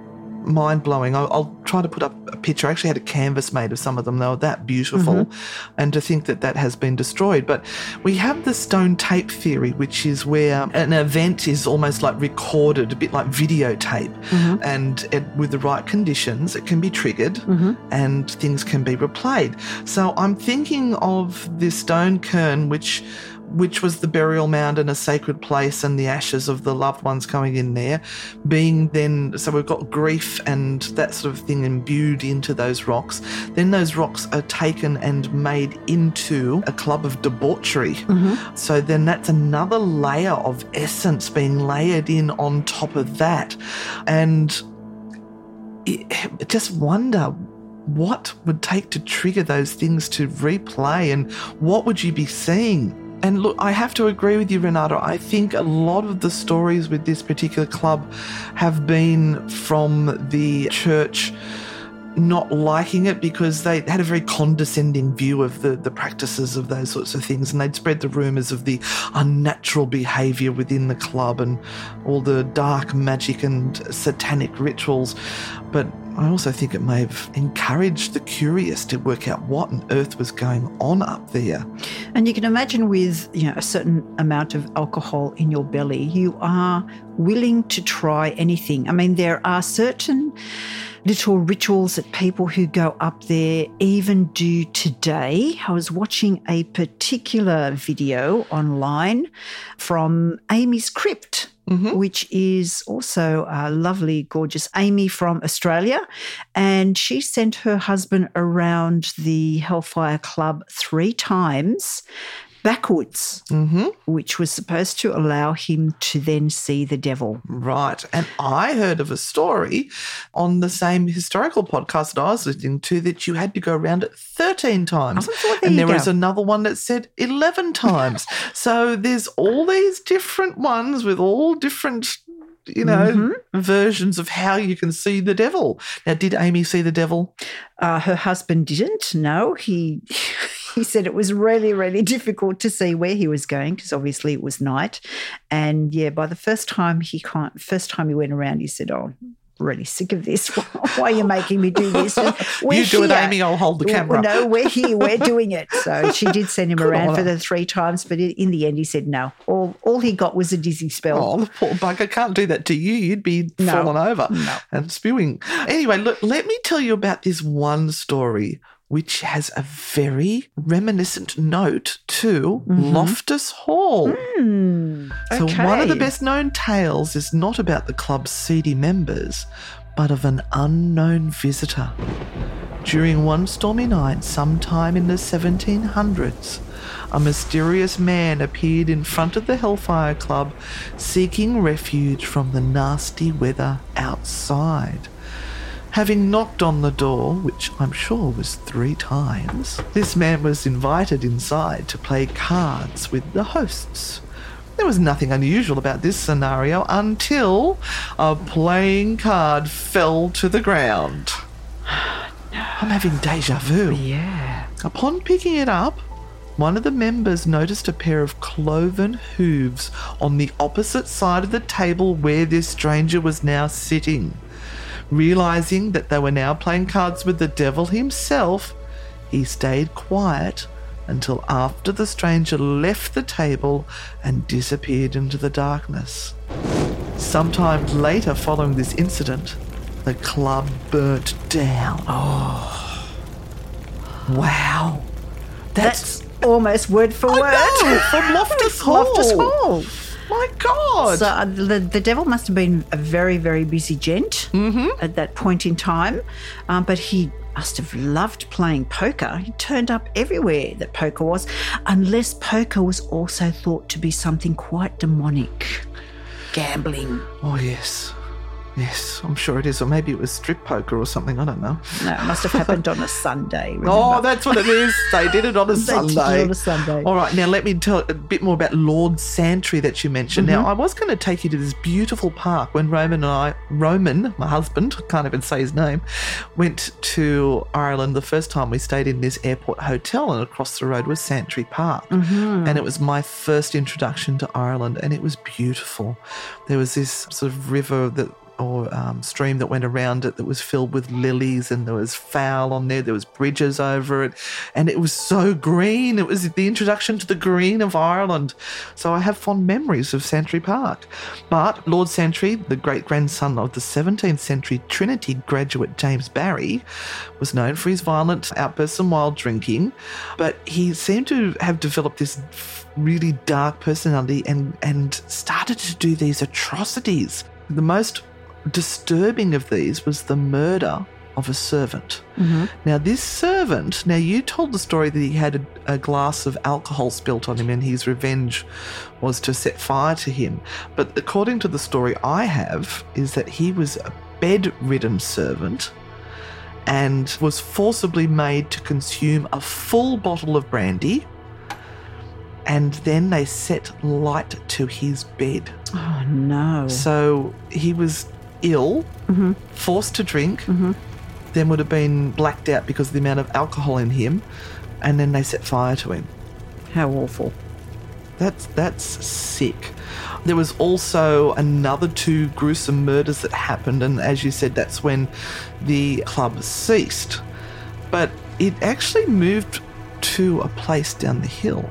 mind blowing. I'll, I'll try to put up a picture. I actually had a canvas made of some of them. They were that beautiful. Mm-hmm. And to think that that has been destroyed. But we have the stone tape theory, which is where an event is almost like recorded, a bit like videotape. Mm-hmm. And it, with the right conditions, it can be triggered mm-hmm. and things can be replayed. So I'm thinking of this stone cairn, which which was the burial mound and a sacred place and the ashes of the loved ones coming in there being then so we've got grief and that sort of thing imbued into those rocks. Then those rocks are taken and made into a club of debauchery. Mm-hmm. So then that's another layer of essence being layered in on top of that. And it, just wonder what would take to trigger those things to replay and what would you be seeing and look, I have to agree with you, Renato. I think a lot of the stories with this particular club have been from the church not liking it because they had a very condescending view of the, the practices of those sorts of things and they'd spread the rumours of the unnatural behaviour within the club and all the dark magic and satanic rituals. But I also think it may have encouraged the curious to work out what on earth was going on up there. And you can imagine with you know a certain amount of alcohol in your belly, you are willing to try anything. I mean, there are certain little rituals that people who go up there even do today. I was watching a particular video online from Amy's Crypt. Mm-hmm. which is also a lovely, gorgeous Amy from Australia. And she sent her husband around the Hellfire Club three times backwards, which was supposed to allow him to then see the devil. Right. And I heard of a story on the same historical podcast that I was listening to that you had to go around it 13 times. Oh, well, there and there was another one that said 11 times. so there's all these different ones with all different. You know, Mm-hmm. versions of how you can see the devil. Now, did Amy see the devil? Uh, her husband didn't. No, he he said it was really, really difficult to see where he was going because obviously it was night. And yeah, by the first time he can't, first time he went around, he said, "Oh, I'm really sick of this. Why are you making me do this? We're You do it. Amy, I'll hold the camera. No, we're here. We're doing it. So she did send him Good around for the three times, but in in the end, he said no. All all he got was a dizzy spell. Oh, the poor bugger can't do that to you. You'd be No. falling over No. and spewing. Anyway, look, let me tell you about this one story which has a very reminiscent note to Loftus Hall. Hmm, So, one of the best known tales is not about the club's seedy members, but of an unknown visitor. During one stormy night, sometime in the 1700s, a mysterious man appeared in front of the Hellfire Club seeking refuge from the nasty weather outside. Having knocked on the door, which I'm sure was three times, this man was invited inside to play cards with the hosts. There was nothing unusual about this scenario until a playing card fell to the ground. I'm having deja vu. Oh, yeah. Upon picking it up, one of the members noticed a pair of cloven hooves on the opposite side of the table where this stranger was now sitting. Realizing that they were now playing cards with the devil himself, he stayed quiet until after the stranger left the table and disappeared into the darkness. Sometime later, following this incident, the club burnt down. Oh. Wow. That's, That's almost word for word. know, from Loftus Hall. Loftus Hall. My God. So uh, the, the devil must have been a very, very busy gent at that point in time. Um, but he must have loved playing poker. He turned up everywhere that poker was, unless poker was also thought to be something quite demonic. Gambling. oh, yes. Yes, I'm sure it is. Or maybe it was strip poker or something. I don't know. No, it must have happened on a Sunday. Oh, that's what it is. They did it on a They did it Sunday. on a Sunday. All right, now let me tell a bit more about Lord Santry that you mentioned. Now, Mm-hmm. I was going to take you to this beautiful park when Roman and I, Roman, my husband, can't even say his name, went to Ireland the first time we stayed in this airport hotel, and across the road was Santry Park. Mm-hmm. And it was my first introduction to Ireland, and it was beautiful. There was this sort of river that or um, stream that went around it that was filled with lilies and there was fowl on there there was bridges over it. And it was so green. It was the introduction to the green of ireland. So i have fond memories of santry park. But lord santry the great grandson of the 17th century trinity graduate james barry was known for his violent outbursts and wild drinking. But he seemed to have developed this really dark personality and and started to do these atrocities. The most disturbing of these was the murder of a servant. Mm-hmm. Now, this servant, now you told the story that he had a, a glass of alcohol spilt on him and his revenge was to set fire to him. But according to the story I have, is that he was a bedridden servant and was forcibly made to consume a full bottle of brandy. And then they set light to his bed. Oh, no. So he was ill, mm-hmm. forced to drink, mm-hmm. then would have been blacked out because of the amount of alcohol in him, and then they set fire to him. How awful. That's that's sick. There was also another two gruesome murders that happened, and as you said, that's when the club ceased. But it actually moved to a place down the hill.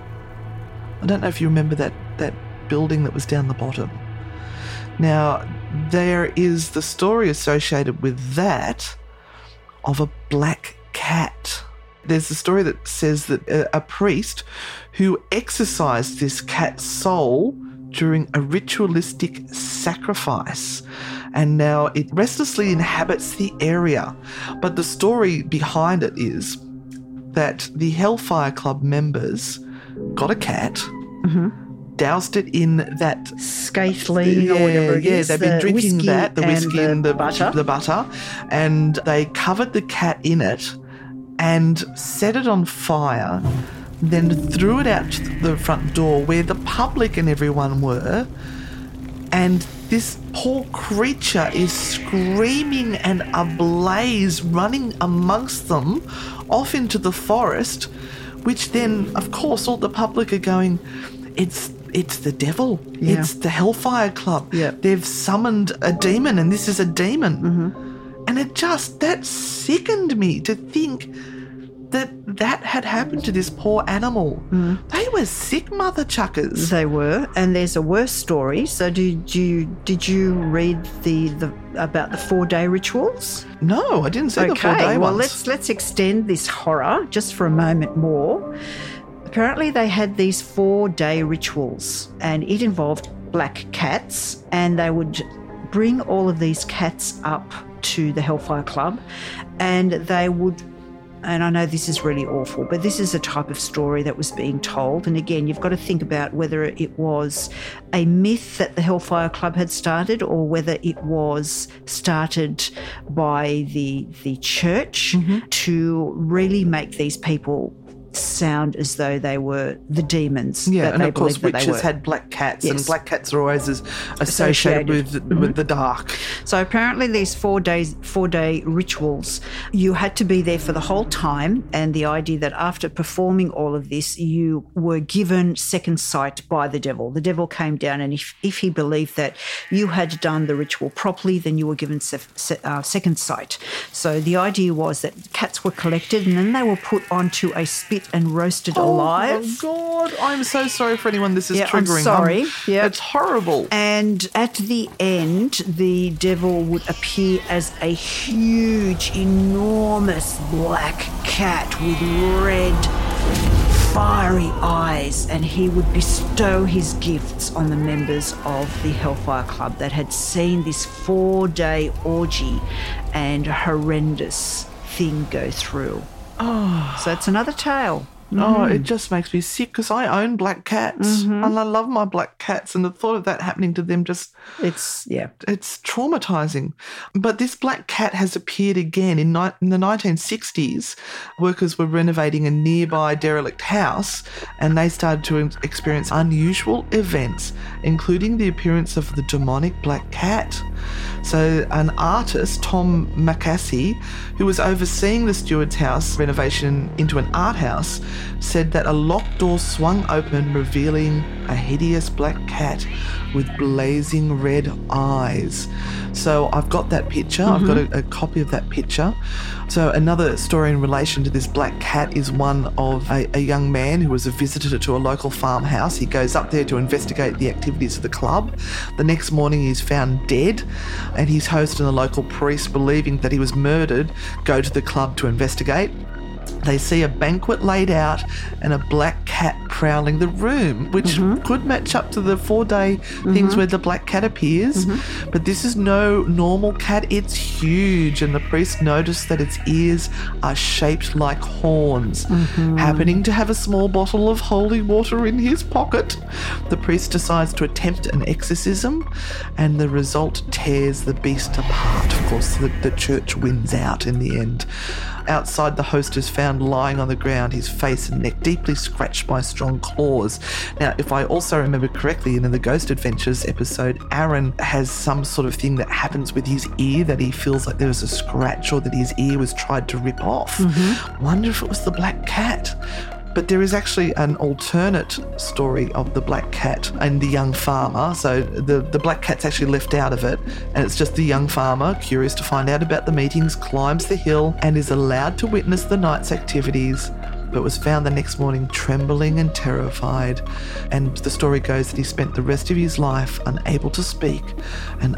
I don't know if you remember that that building that was down the bottom. Now, there is the story associated with that of a black cat. There's a story that says that a, a priest who exorcised this cat's soul during a ritualistic sacrifice. And now it restlessly inhabits the area. But the story behind it is that the Hellfire Club members got a cat, Mm-hmm. Doused it in that scaltheen or whatever yeah, is, they've been the drinking that, the and whiskey the and the butter. the butter, and they covered the cat in it and set it on fire, then threw it out the front door where the public and everyone were, and this poor creature is screaming and ablaze, running amongst them off into the forest, which then, of course, all the public are going, it's it's the devil. Yeah. It's the Hellfire Club. Yeah. They've summoned a demon, and this is a demon. Mm-hmm. And it just that sickened me to think that that had happened to this poor animal. Mm-hmm. They were sick mother chuckers. They were, and there's a worse story. So, did you did you read the, the about the four day rituals? No, I didn't see the four day well ones. let's let's extend this horror just for a moment more. Apparently, they had these four day rituals, and it involved black cats, and they would bring all of these cats up to the Hellfire Club, and they would. And I know this is really awful, but this is a type of story that was being told. And again, you've got to think about whether it was a myth that the Hellfire Club had started or whether it was started by the the church mm-hmm. to really make these people sound as though they were the demons. Yeah, that and they of course, believed that they witches had black cats, and black cats are always as associated, Associated. with with the dark. So apparently, these four days, four day rituals, you had to be there for the whole time, and the idea that after performing all of this, you were given second sight by the devil. The devil came down, and if if he believed that you had done the ritual properly, then you were given sef- se- uh, second sight. So the idea was that cats were collected, and then they were put onto a spit and roasted oh alive. Oh God, I'm so sorry for anyone this is Yeah, I'm triggering. sorry. Yeah. it's horrible. And at the end, the devil would appear as a huge, enormous black cat with red, fiery eyes, and he would bestow his gifts on the members of the Hellfire Club that had seen this four day orgy and horrendous thing go through. Oh. So it's another tale. Oh, it mm. just makes me sick because I own black cats mm-hmm. and I love my black cats, and the thought of that happening to them just It's, yeah. it's traumatizing. But this black cat has appeared again in, ni- in the 1960s. Workers were renovating a nearby derelict house and they started to experience unusual events, including the appearance of the demonic black cat. So, an artist, Tom Macassey, who was overseeing the steward's house renovation into an art house, said that a locked door swung open, revealing a hideous black cat with blazing red eyes. So I've got that picture. I've got a, mm-hmm. a copy of that picture. So another story in relation to this black cat is one of a, a young man who was a visitor to a local farmhouse. He goes up there to investigate the activities of the club. The next morning he's found dead, and his host and the local priest, believing that he was murdered, go to the club to investigate. They see a banquet laid out and a black cat prowling the room, which mm-hmm. could match up to the four day things mm-hmm. where the black cat appears. Mm-hmm. But this is no normal cat, it's huge. And the priest noticed that its ears are shaped like horns. Happening to have a small bottle of holy water in his pocket, the priest decides to attempt an exorcism, and the result tears the beast apart. Of course, the, the church wins out in the end. Outside, the host is found lying on the ground, his face and neck deeply scratched by strong claws. Now, if I also remember correctly, in the Ghost Adventures episode, Aaron has some sort of thing that happens with his ear that he feels like there was a scratch or that his ear was tried to rip off. Mm-hmm. Wonder if it was the black cat. But there is actually an alternate story of the black cat and the young farmer. So the, the black cat's actually left out of it, and it's just the young farmer, curious to find out about the meetings, climbs the hill and is allowed to witness the night's activities. But was found the next morning trembling and terrified. And the story goes that he spent the rest of his life unable to speak and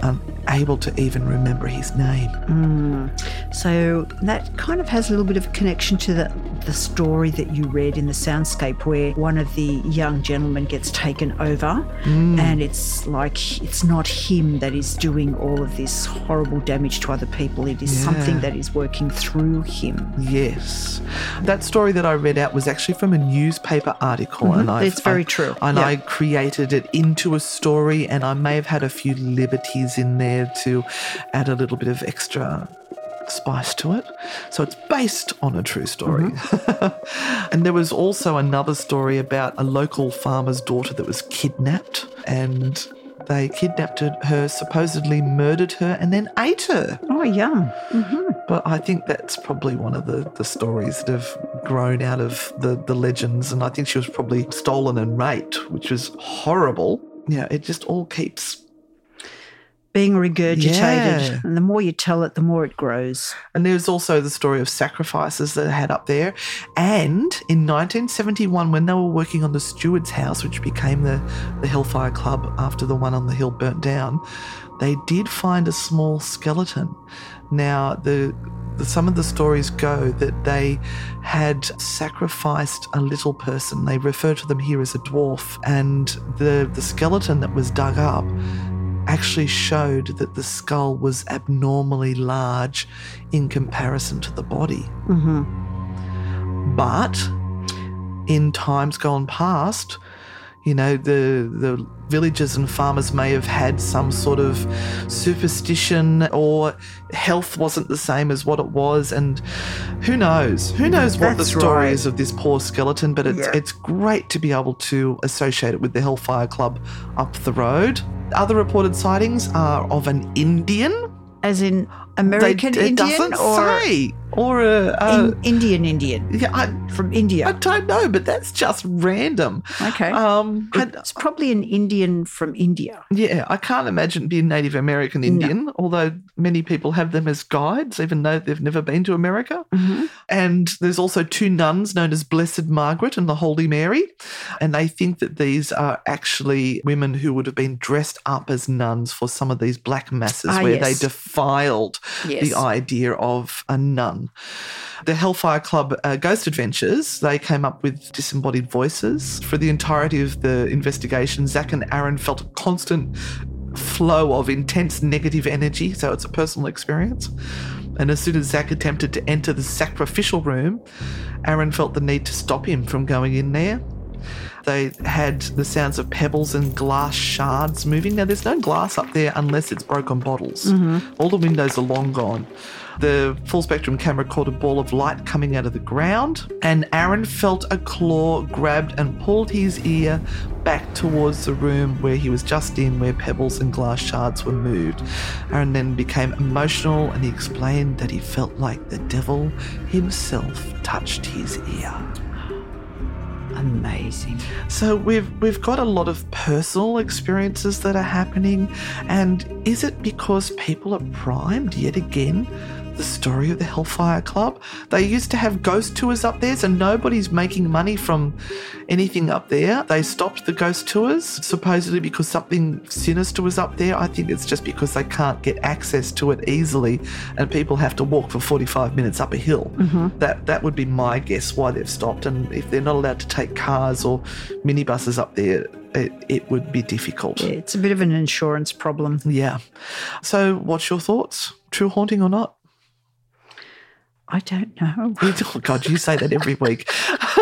able to even remember his name. Mm. So that kind of has a little bit of a connection to the, the story that you read in the soundscape where one of the young gentlemen gets taken over mm. and it's like it's not him that is doing all of this horrible damage to other people. It is something that is working through him. Yes. That story that I read out was actually from a newspaper article. Mm-hmm. and I It's very true. And Yeah. I created it into a story, and I may have had a few liberties in there to add a little bit of extra spice to it. So it's based on a true story. Mm-hmm. and there was also another story about a local farmer's daughter that was kidnapped and they kidnapped her, supposedly murdered her, and then ate her. Oh, yum. Mm-hmm. But I think that's probably one of the, the stories that have grown out of the, the legends. And I think she was probably stolen and raped, which was horrible. Yeah, it just all keeps. Being regurgitated. Yeah. And the more you tell it, the more it grows. And there's also the story of sacrifices that they had up there. And in 1971, when they were working on the steward's house, which became the, the Hellfire Club after the one on the hill burnt down, they did find a small skeleton. Now, the, the some of the stories go that they had sacrificed a little person. They refer to them here as a dwarf, and the the skeleton that was dug up actually showed that the skull was abnormally large in comparison to the body. Mm-hmm. But in times gone past, you know, the the villagers and farmers may have had some sort of superstition or health wasn't the same as what it was and who knows who knows what the story right. is of this poor skeleton but it's Yeah. it's great to be able to associate it with the hellfire club up the road other reported sightings are of an indian As in They- American it Indian doesn't or say or a, a in, Indian Indian yeah, I, from India? I don't know, but that's just random. Okay. Um, it's probably an Indian from India. yeah, I can't imagine being Native American Indian, although many people have them as guides, even though they've never been to America. And there's also two nuns known as Blessed Margaret and the Holy Mary. And they think that these are actually women who would have been dressed up as nuns for some of these black masses Ah, where yes. they defiled Yes. the idea of a nun. The Hellfire Club uh, Ghost Adventures, they came up with disembodied voices. For the entirety of the investigation, Zach and Aaron felt a constant flow of intense negative energy, so it's a personal experience. And as soon as Zach attempted to enter the sacrificial room, Aaron felt the need to stop him from going in there. They had the sounds of pebbles and glass shards moving. Now, there's no glass up there unless it's broken bottles. Mm-hmm. All the windows are long gone. The full spectrum camera caught a ball of light coming out of the ground, and Aaron felt a claw grabbed and pulled his ear back towards the room where he was just in, where pebbles and glass shards were moved. Aaron then became emotional and he explained that he felt like the devil himself touched his ear. Amazing. So we've we've got a lot of personal experiences that are happening, and is it because people are primed yet again? The story of the Hellfire Club. They used to have ghost tours up there, so nobody's making money from anything up there. They stopped the ghost tours, supposedly because something sinister was up there. I think it's just because they can't get access to it easily, and people have to walk for 45 minutes up a hill. Mm-hmm. That that would be my guess why they've stopped. And if they're not allowed to take cars or minibuses up there, it, it would be difficult. Yeah, it's a bit of an insurance problem. Yeah. So, what's your thoughts? True haunting or not? I don't know. Oh, God, you say that every week.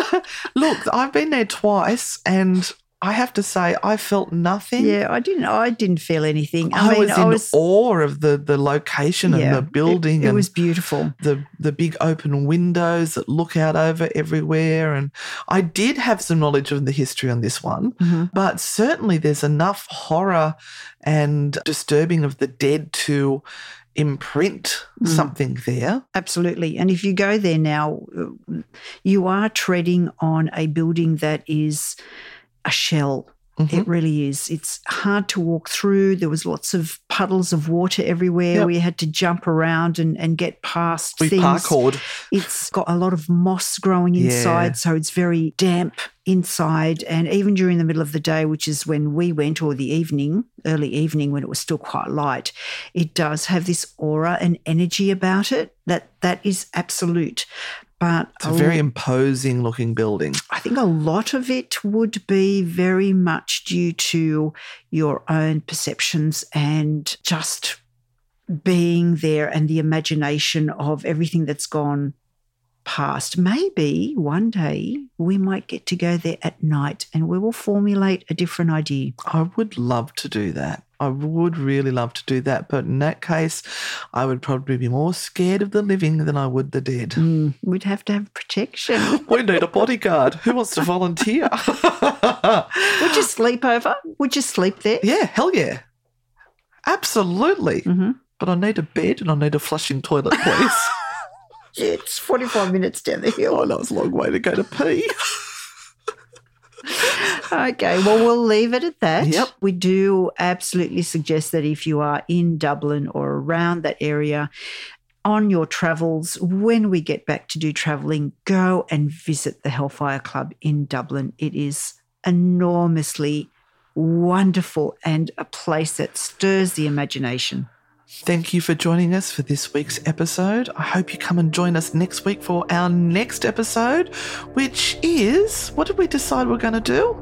Look, I've been there twice, and I have to say, I felt nothing. Yeah, I didn't. I didn't feel anything. I, I, mean, was in I was. awe of the, the location yeah, and the building. It, it was beautiful. the the big open windows that look out over everywhere and I did have some knowledge of the history on this one Mm-hmm. but certainly there's enough horror and disturbing of the dead to imprint Mm. something there Absolutely. And if you go there now, uh, you are treading on a building that is a shell. It mm-hmm. really is. It's hard to walk through. There was lots of puddles of water everywhere. Yep. We had to jump around and, and get past We things. parkoured. It's got a lot of moss growing inside, Yeah. so it's very damp inside. And even during the middle of the day, which is when we went, or the evening, early evening when it was still quite light, it does have this aura and energy about it that that is absolute. But It's a very imposing looking building. I think a lot of it would be very much due to your own perceptions and just being there and the imagination of everything that's gone past. Maybe one day we might get to go there at night and we will formulate a different idea. I would love to do that. I would really love to do that. But in that case, I would probably be more scared of the living than I would the dead. Mm, we'd have to have protection. We need a bodyguard. Who wants to volunteer? Would you sleep over? Would you sleep there? yeah, hell yeah. Absolutely. Mhm. But I need a bed and I need a flushing toilet, please. It's 45 minutes down the hill. oh, that was a long way to go to pee. Okay, well, we'll leave it at that. Yep. We do absolutely suggest that if you are in Dublin or around that area on your travels, when we get back to do traveling, go and visit the Hellfire Club in Dublin. It is enormously wonderful and a place that stirs the imagination. Thank you for joining us for this week's episode. I hope you come and join us next week for our next episode, which is what did we decide we're going to do?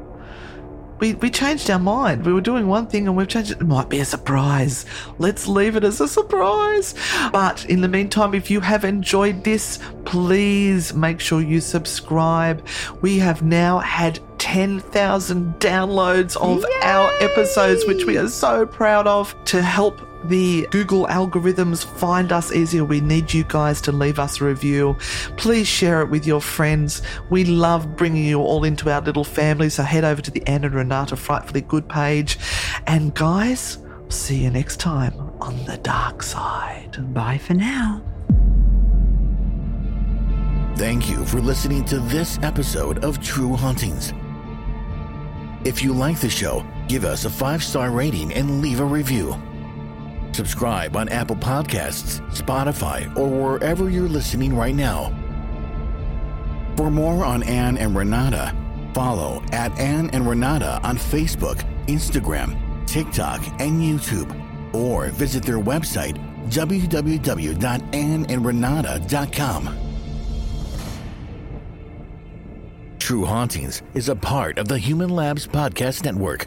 We, we changed our mind. We were doing one thing and we've changed it. It might be a surprise. Let's leave it as a surprise. But in the meantime, if you have enjoyed this, please make sure you subscribe. We have now had 10,000 downloads of our episodes, which we are so proud of to help the Google algorithms find us easier. We need you guys to leave us a review. Please share it with your friends. We love bringing you all into our little family. So head over to the Anna and Renata Frightfully Good page. And guys, see you next time on the dark side. Bye for now. Thank you for listening to this episode of True Hauntings. If you like the show, give us a five star rating and leave a review. Subscribe on Apple Podcasts, Spotify, or wherever you're listening right now. For more on Anne and Renata, follow at Anne and Renata on Facebook, Instagram, TikTok, and YouTube, or visit their website www.anneandrenata.com. True Hauntings is a part of the Human Labs Podcast Network.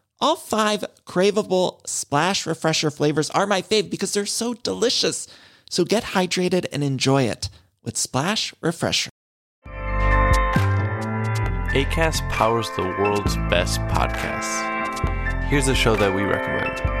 All five craveable splash refresher flavors are my fave because they're so delicious. So get hydrated and enjoy it with Splash Refresher. ACAST powers the world's best podcasts. Here's a show that we recommend.